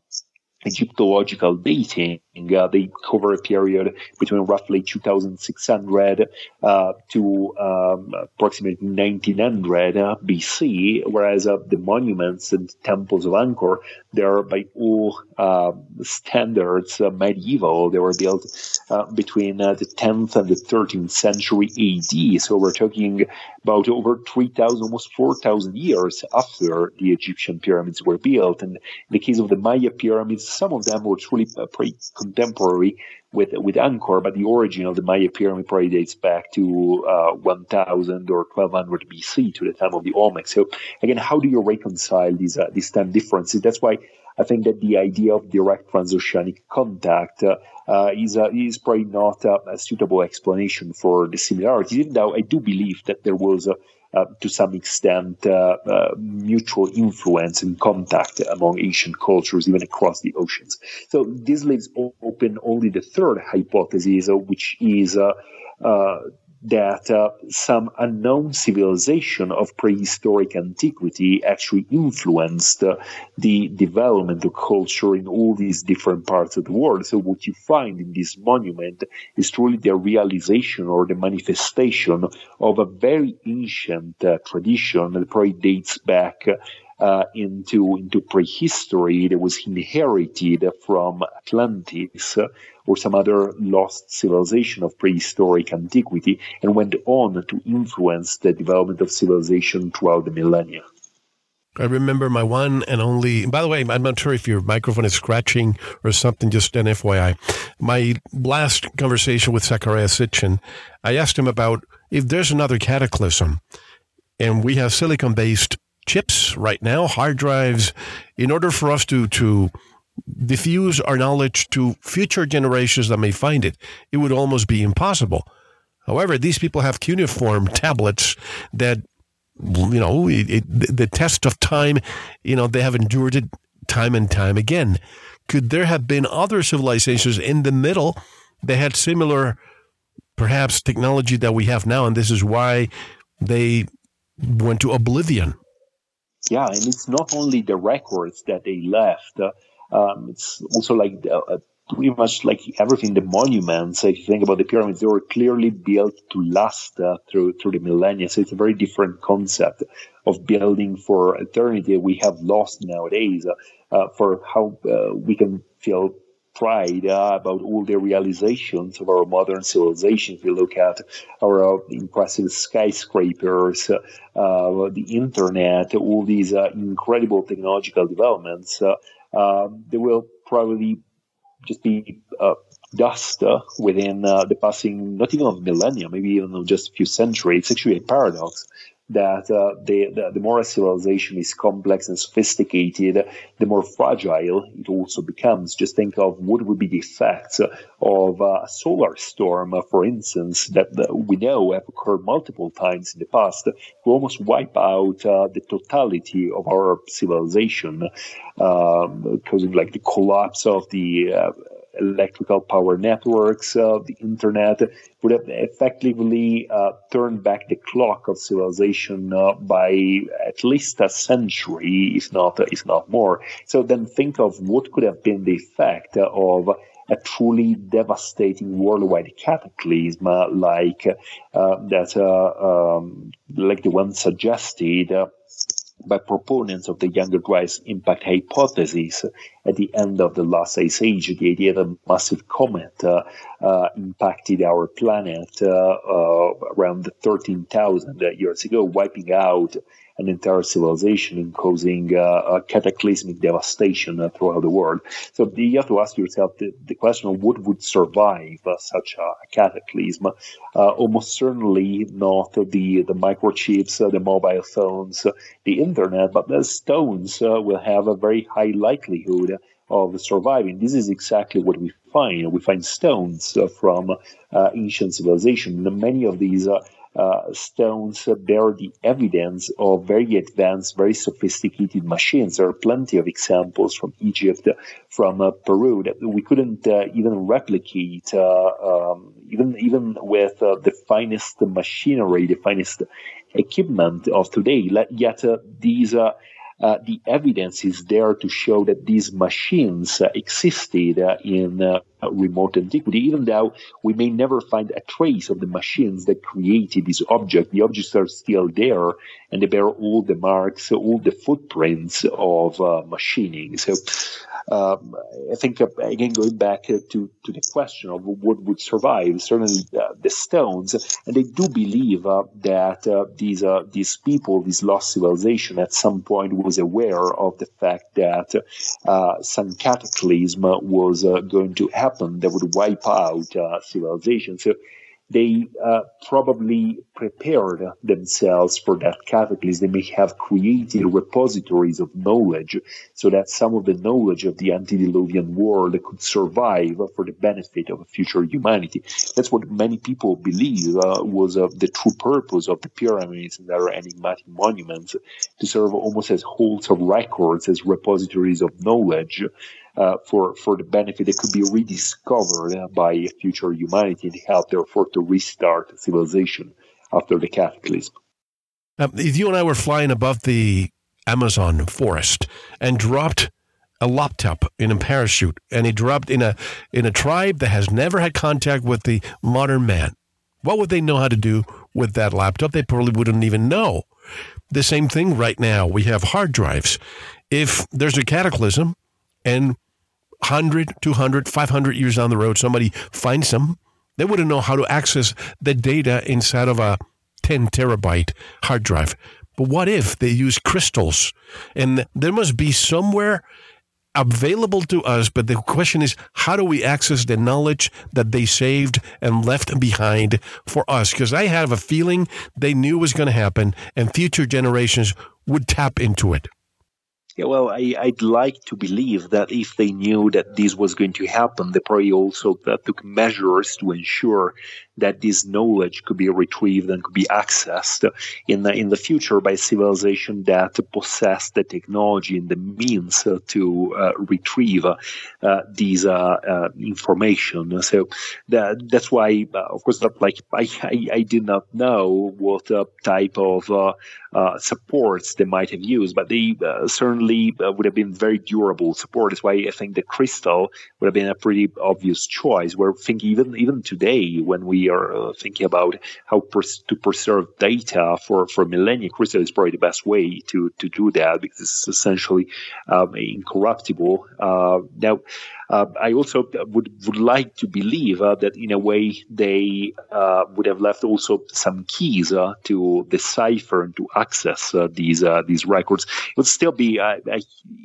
Egyptological dating. Uh, they cover a period between roughly 2600 uh, to um, approximately 1900 uh, BC, whereas uh, the monuments and temples of Angkor, they're by all uh, standards uh, medieval. They were built between the 10th and the 13th century AD. So we're talking about over 3,000, almost 4,000 years after the Egyptian pyramids were built. And in the case of the Maya pyramids, some of them were truly pretty contemporary with with Angkor, but the origin of the Maya pyramid probably dates back to uh, 1000 or 1200 BC to the time of the Olmecs. So again, how do you reconcile these uh, these time differences? That's why I think that the idea of direct transoceanic contact uh, uh, is uh, is probably not a suitable explanation for the similarities. Even though I do believe that there was a uh, to some extent uh, uh, mutual influence and contact among ancient cultures, even across the oceans. So this leaves open only the third hypothesis, which is that uh, some unknown civilization of prehistoric antiquity actually influenced uh, the development of culture in all these different parts of the world. So what you find in this monument is truly the realization or the manifestation of a very ancient uh, tradition that probably dates back uh, into into prehistory that was inherited from Atlantis or some other lost civilization of prehistoric antiquity and went on to influence the development of civilization throughout the millennia. I remember my one and only, by the way, I'm not sure if your microphone is scratching or something, just an FYI. My last conversation with Zecharia Sitchin, I asked him about if there's another cataclysm and we have silicon based chips right now, hard drives, in order for us to, to diffuse our knowledge to future generations that may find it, it would almost be impossible. However, these people have cuneiform tablets that, you know, it, it, the test of time, you know, they have endured it time and time again. Could there have been other civilizations in the middle that had similar, perhaps, technology that we have now, and this is why they went to oblivion? Yeah, and it's not only the records that they left. Uh, um, it's also like uh, uh, pretty much like everything. The monuments, if you think about the pyramids, they were clearly built to last uh, through through the millennia. So it's a very different concept of building for eternity. We have lost nowadays uh, uh for how uh, we can feel pride uh, about all the realizations of our modern civilization. If you look at our uh, impressive skyscrapers, uh, the internet, all these incredible technological developments, um, there will probably just be uh, dust uh, within uh, the passing, not even of millennia, maybe even just a few centuries. It's actually a paradox that uh, the, the, the, more a civilization is complex and sophisticated, the more fragile it also becomes. Just think of what would be the effects of a solar storm, for instance, that we know have occurred multiple times in the past, to almost wipe out uh, the totality of our civilization, um, causing like the collapse of the uh, electrical power networks, uh, the internet, would have effectively uh, turned back the clock of civilization uh, by at least a century, if not if not more. So then think of what could have been the effect of a truly devastating worldwide cataclysm like uh, that, uh, um, like the one suggested uh, by proponents of the younger dryas impact hypothesis at the end of the last ice age, the idea that a massive comet uh, uh, impacted our planet uh, uh around 13,000 years ago, wiping out an entire civilization and causing uh, cataclysmic devastation uh, throughout the world. So you have to ask yourself the, the question of what would survive uh, such a cataclysm. Uh, almost certainly not the, the microchips, uh, the mobile phones, the internet, but the stones will have a very high likelihood of surviving. This is exactly what we find. We find stones from ancient civilization. Many of these uh, stones bear the evidence of very advanced, very sophisticated machines. There are plenty of examples from Egypt, from uh, Peru that we couldn't uh, even replicate, uh, um, even even with uh, the finest machinery, the finest equipment of today. Yet these uh, the evidence is there to show that these machines uh, existed uh, in uh, remote antiquity, even though we may never find a trace of the machines that created this object. The objects are still there, and they bear all the marks, all the footprints of uh, machining. So um, I think uh, again going back uh, to to the question of what would survive, certainly uh, the stones, and they do believe uh, that uh, these uh, these people, this lost civilization, at some point was aware of the fact that some cataclysm was going to happen that would wipe out civilization. So they uh, probably prepared themselves for that cataclysm. They may have created repositories of knowledge so that some of the knowledge of the antediluvian world could survive for the benefit of future humanity. That's what many people believe uh, was uh, the true purpose of the pyramids and their enigmatic monuments to serve almost as halls of records, as repositories of knowledge uh, for for the benefit that could be rediscovered uh, by future humanity and help therefore to restart civilization after the cataclysm. Um, if you and I were flying above the Amazon forest and dropped a laptop in a parachute and it dropped in a in a tribe that has never had contact with the modern man, what would they know how to do with that laptop? They probably wouldn't even know. The same thing right now. We have hard drives. If there's a cataclysm and 100, 200, 500 years down the road, somebody finds them, they wouldn't know how to access the data inside of a 10 terabyte hard drive. But what if they use crystals? And there must be somewhere available to us. But the question is, how do we access the knowledge that they saved and left behind for us? Because I have a feeling they knew was going to happen and future generations would tap into it. Yeah, well, I, would like to believe that if they knew that this was going to happen, they probably also took measures to ensure that this knowledge could be retrieved and could be accessed in the, in the future by civilization that possess the technology and the means uh, to uh, retrieve uh, these uh, uh, information. So that, that's why, uh, of course, like I, I, I, did not know what type of supports they might have used, but they certainly would have been very durable support. That's why I think the crystal would have been a pretty obvious choice. We're thinking even even today when we are uh, thinking about how to preserve data for, for millennia, Crystal is probably the best way to, to do that because it's essentially um, incorruptible. Uh, now, I also would would like to believe uh, that in a way they uh, would have left also some keys uh, to decipher and to access uh, these uh, these records. It would still be an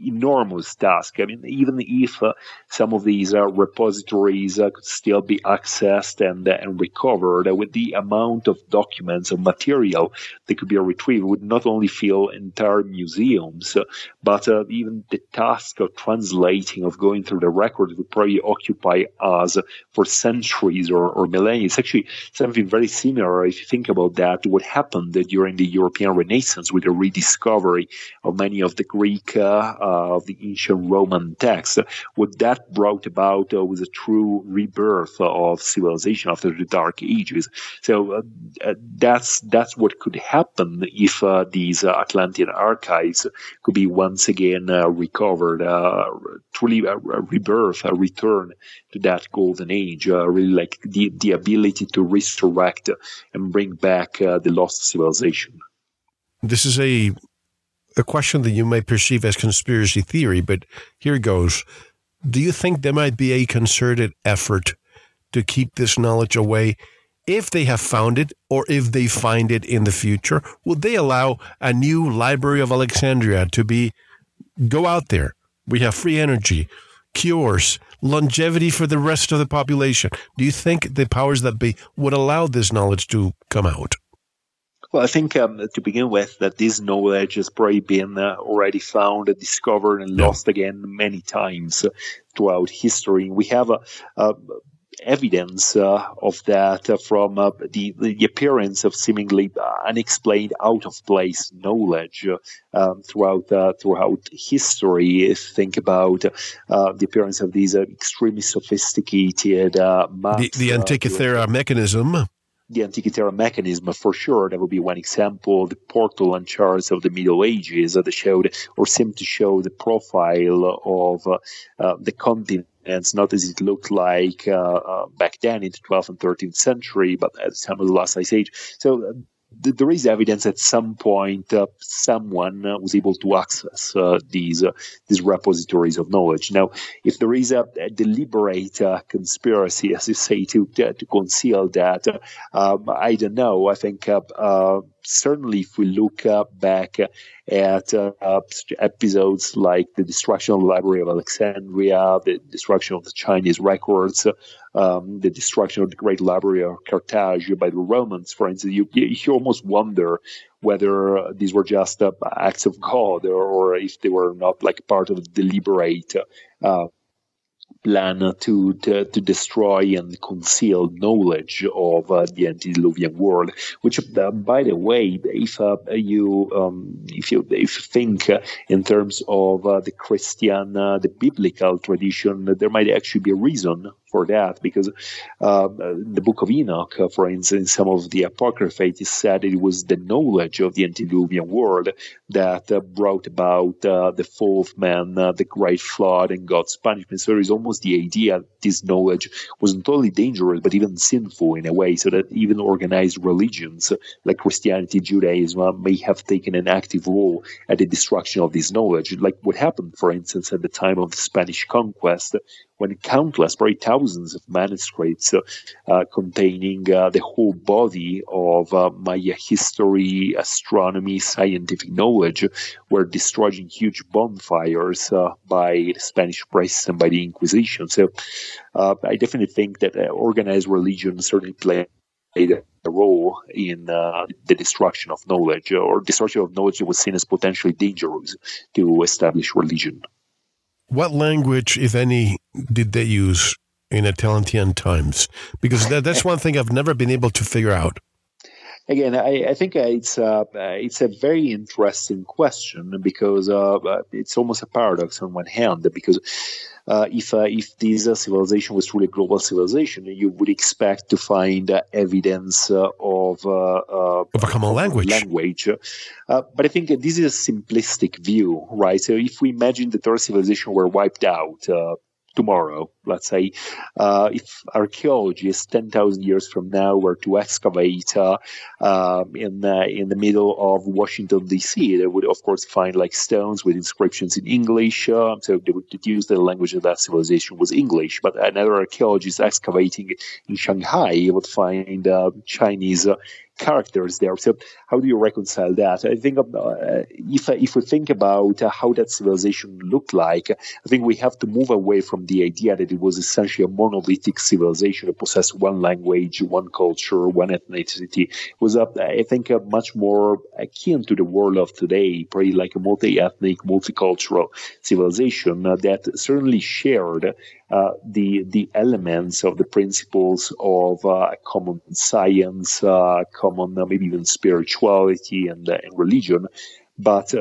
enormous task. I mean, even if some of these repositories could still be accessed and and recovered, with the amount of documents and material that could be retrieved, would not only fill entire museums, but even the task of translating, of going through the records record would probably occupy us for centuries or, or millennia. It's actually something very similar if you think about that, what happened during the European Renaissance with the rediscovery of many of the Greek, uh, uh, of the ancient Roman texts. What that brought about uh, was a true rebirth of civilization after the Dark Ages. So uh, uh, that's that's what could happen if uh, these Atlantean archives could be once again recovered, truly rebirth a return to that golden age, uh, really like the, the ability to resurrect and bring back uh, the lost civilization. This is a a question that you may perceive as conspiracy theory, but here goes. Do you think there might be a concerted effort to keep this knowledge away if they have found it or if they find it in the future? Would they allow a new Library of Alexandria to be go out there? We have free energy cures, longevity for the rest of the population. Do you think the powers that be would allow this knowledge to come out? Well, I think um, to begin with, that this knowledge has probably been uh, already found, and discovered, and yeah. lost again many times throughout history. We have a, a evidence uh, of that uh, from uh, the, the appearance of seemingly unexplained, out of place knowledge um, throughout throughout history. Think about the appearance of these extremely sophisticated maps, the, the Antikythera mechanism the Antikythera mechanism for sure. That would be one example. The portolan charts of the Middle Ages that showed or seemed to show the profile of uh, uh, the continents, not as it looked like uh, uh, back then in the 12th and 13th century, but at the time of the last ice age. So there is evidence at some point uh, someone uh, was able to access uh, these uh, these repositories of knowledge. Now, if there is a, a deliberate uh, conspiracy, as you say, to to, conceal that, um, I don't know. I think uh, certainly if we look back at episodes like the destruction of the Library of Alexandria, the destruction of the Chinese records, um, the destruction of the great library of Carthage by the Romans, for instance, you, you almost wonder whether these were just uh, acts of God or, or, if they were not like part of a deliberate uh, plan to, to, to destroy and conceal knowledge of uh, the antediluvian world. Which, uh, by the way, if uh, you um, if you if you think uh, in terms of uh, the Christian, uh, the biblical tradition, there might actually be a reason for that because uh, the book of Enoch, uh, for instance, some of the Apocrypha, it is said it was the knowledge of the antediluvian world that uh, brought about uh, the fall of man, uh, the great flood, and God's punishment. So there is almost the idea this knowledge wasn't only dangerous, but even sinful in a way, so that even organized religions like Christianity, Judaism may have taken an active role at the destruction of this knowledge, like what happened, for instance, at the time of the Spanish conquest, when countless, probably thousands of manuscripts uh, containing uh, the whole body of uh, Maya history, astronomy, scientific knowledge were destroyed in huge bonfires uh, by the Spanish press and by the Inquisition. So uh, I definitely think that uh, organized religion certainly played a role in uh, the destruction of knowledge or destruction of knowledge was seen as potentially dangerous to establish religion. What language, if any, did they use in Atlantean times? Because that, that's one thing I've never been able to figure out. Again, I, I think it's uh, it's a very interesting question because uh, it's almost a paradox on one hand because uh, if uh, if this uh, civilization was truly a global civilization, you would expect to find uh, evidence uh, of of a common language. Language, but I think this is a simplistic view, right? So if we imagine the third civilization were wiped out tomorrow, let's say, uh, if archaeologists 10,000 years from now were to excavate uh, um, in, uh, in the middle of Washington, D.C., they would, of course, find like stones with inscriptions in English. Uh, so they would deduce the language of that civilization was English. But another archaeologist excavating in Shanghai would find uh, Chinese uh, characters there. So how do you reconcile that? I think uh, if if we think about uh, how that civilization looked like, I think we have to move away from the idea that it was essentially a monolithic civilization that possessed one language, one culture, one ethnicity. It was, uh, I think, uh, much more akin to the world of today, probably like a multi-ethnic, multicultural civilization uh, that certainly shared uh, the the elements of the principles of uh, common science, uh, common uh, maybe even spirituality and, uh, and religion, but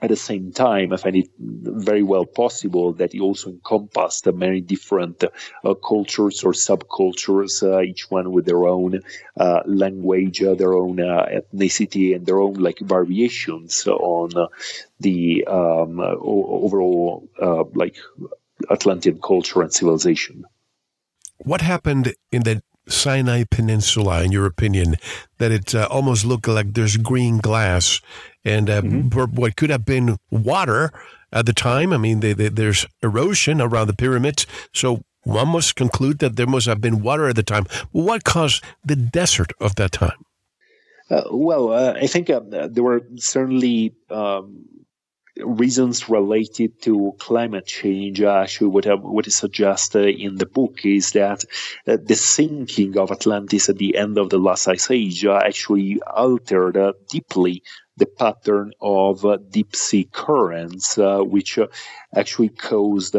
at the same time, I find it very well possible that it also encompassed many different uh, cultures or subcultures, uh, each one with their own uh, language, their own ethnicity, and their own like variations on the um, overall like Atlantean culture and civilization. What happened in the Sinai Peninsula, in your opinion, that it uh, almost looked like there's green glass and uh, mm-hmm. what could have been water at the time? I mean, they, they, there's erosion around the pyramids, so one must conclude that there must have been water at the time. What caused the desert of that time? Uh, well, uh, I think uh, there were certainly um, reasons related to climate change, actually, what I would suggest uh, in the book is that uh, the sinking of Atlantis at the end of the last ice age uh, actually altered uh, deeply the pattern of uh, deep sea currents, uh, which actually caused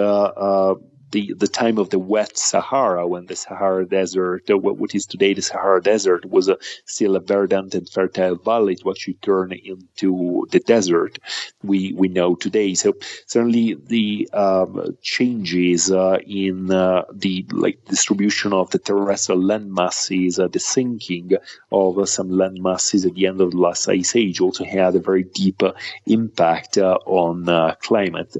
the the time of the wet Sahara, when the Sahara Desert, what is today the Sahara Desert, was a, still a verdant and fertile valley to actually turn into the desert we we know today. So certainly the um, changes uh, in uh, the like distribution of the terrestrial land masses, uh, the sinking of some land masses at the end of the last ice age, also had a very deep uh, impact uh, on uh, climate.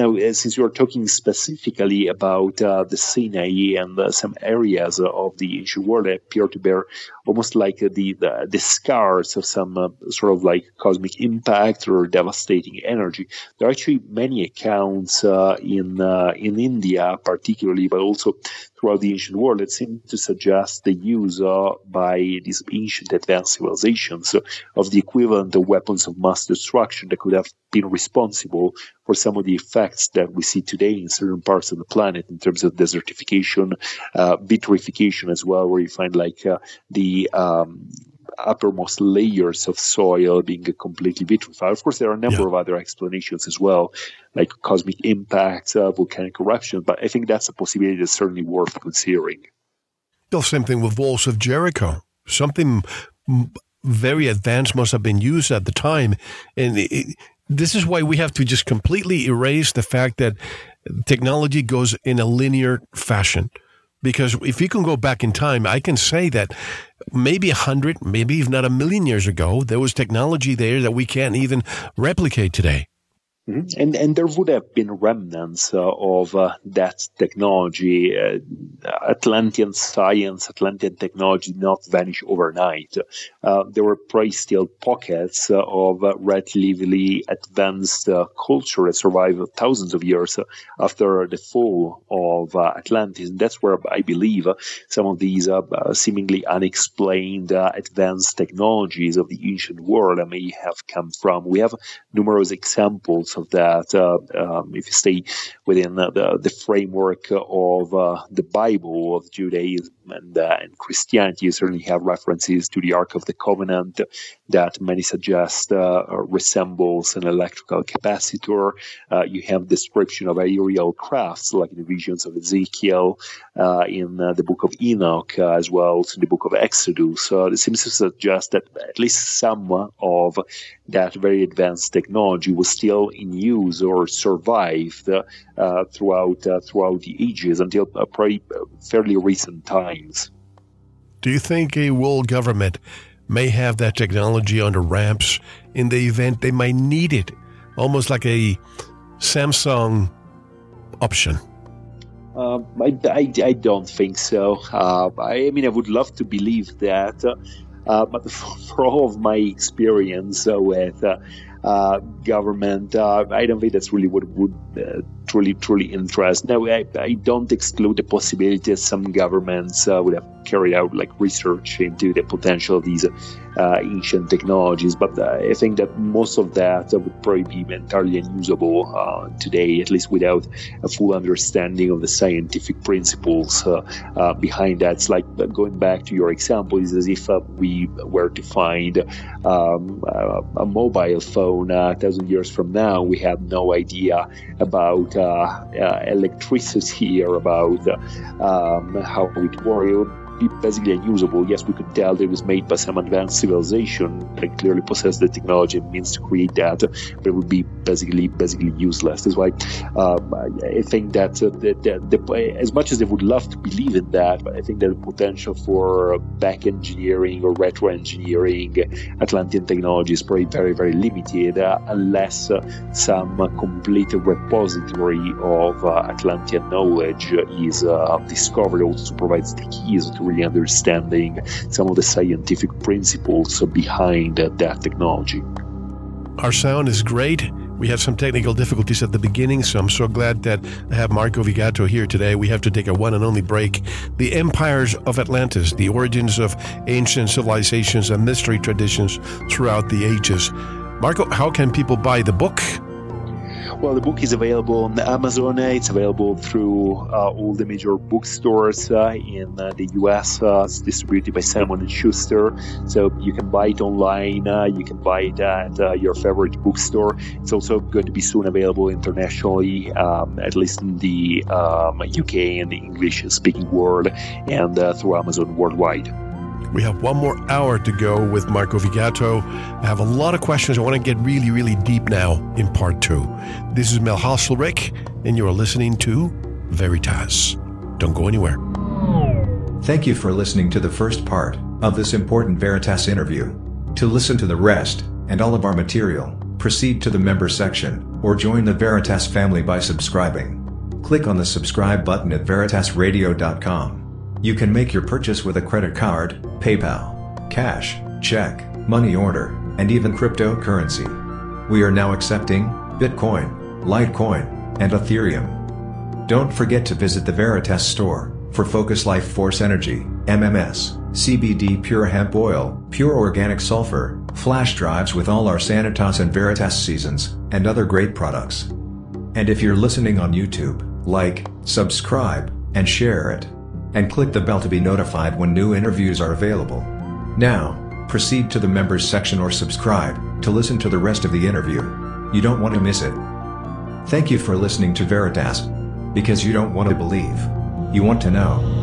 now, since you are talking specifically about the Sinai and some areas of the ancient world appear to bear almost like the, the, the scars of some sort of like cosmic impact or devastating energy. There are actually many accounts uh, in uh, in India, particularly, but also throughout the ancient world that seem to suggest the use uh, by these ancient advanced civilizations of the equivalent of weapons of mass destruction that could have been responsible for some of the effects that we see today in certain parts of the planet in terms of desertification, uh, vitrification as well, where you find like uh, the um, uppermost layers of soil being completely vitrified. Of course, there are a number yeah. of other explanations as well, like cosmic impacts, uh, volcanic eruption, but I think that's a possibility that's certainly worth considering. The same thing with walls of Jericho. Something very advanced must have been used at the time. And it, this is why we have to just completely erase the fact that technology goes in a linear fashion. Because if you can go back in time, I can say that maybe a hundred, maybe even not a million years ago, there was technology there that we can't even replicate today. Mm-hmm. And and there would have been remnants uh, of uh, that technology. Uh, Atlantean science, Atlantean technology did not vanish overnight. Uh, there were probably still pockets uh, of relatively advanced uh, culture that survived thousands of years after the fall of Atlantis. And that's where I believe some of these seemingly unexplained advanced technologies of the ancient world may have come from. We have numerous examples of that. Uh, um, if you stay within the, the framework of uh, the Bible of Judaism and, uh, and Christianity, you certainly have references to the Ark of the Covenant that many suggest resembles an electrical capacitor. you have description of aerial crafts like the visions of Ezekiel in the book of Enoch as well as in the book of Exodus. So it seems to suggest that at least some of that very advanced technology was still in use or survived uh, throughout uh, throughout the ages until uh, probably fairly recent times. Do you think a world government may have that technology under ramps in the event they might need it, almost like a Samson option? Uh, I, I, I, don't think so. Uh, I, I, mean, I would love to believe that, uh, but for, all of my experience with uh, government. Uh, I don't think that's really what would uh, truly, truly interest. Now, I, I, don't exclude the possibility that some governments uh, would have carried out like research into the potential of these uh, ancient technologies, but uh, I think that most of that would probably be entirely unusable uh, today, at least without a full understanding of the scientific principles uh, behind that. It's like going back to your example, is as if we were to find um, a mobile phone a thousand years from now, we have no idea about electricity or about um, how it works be basically unusable. Yes, we could tell that it was made by some advanced civilization that clearly possessed the technology and means to create that, but it would be basically basically useless. That's why um, I think that, uh, the, the, the, as much as they would love to believe in that, I think that the potential for back engineering or retro engineering Atlantean technology is probably very very limited uh, unless uh, some complete repository of uh, Atlantean knowledge is uh, discovered. Also provides the keys to really understanding some of the scientific principles behind that technology. Our sound is great. We had some technical difficulties at the beginning, so I'm so glad that I have Marco Vigato here today. We have to take a one and only break. The Empires of Atlantis, the origins of ancient civilizations and mystery traditions throughout the ages. Marco, how can people buy the book? Well, the book is available on Amazon. It's available through uh, all the major bookstores uh, in uh, the U.S. Uh, it's distributed by Simon Schuster, so you can buy it online. Uh, you can buy it at uh, your favorite bookstore. It's also going to be soon available internationally, um, at least in the um, UK and the English-speaking world, and through Amazon worldwide. We have one more hour to go with Marco Vigato. I have a lot of questions. I want to get really, really deep now in part two. This is Mel Hasselrick, and you are listening to Veritas. Don't go anywhere. Thank you for listening to the first part of this important Veritas interview. To listen to the rest and all of our material, proceed to the member section or join the Veritas family by subscribing. Click on the subscribe button at veritasradio.com. You can make your purchase with a credit card, PayPal, cash, check, money order, and even cryptocurrency. We are now accepting Bitcoin, Litecoin, and Ethereum. Don't forget to visit the Veritas store for Focus Life Force Energy, MMS, CBD Pure Hemp Oil, Pure Organic Sulfur, flash drives with all our Sanitas and Veritas seasons, and other great products. And if you're listening on YouTube, like, subscribe, and share it and click the bell to be notified when new interviews are available. Now, proceed to the members section or subscribe to listen to the rest of the interview. You don't want to miss it. Thank you for listening to Veritas. Because you don't want to believe. You want to know.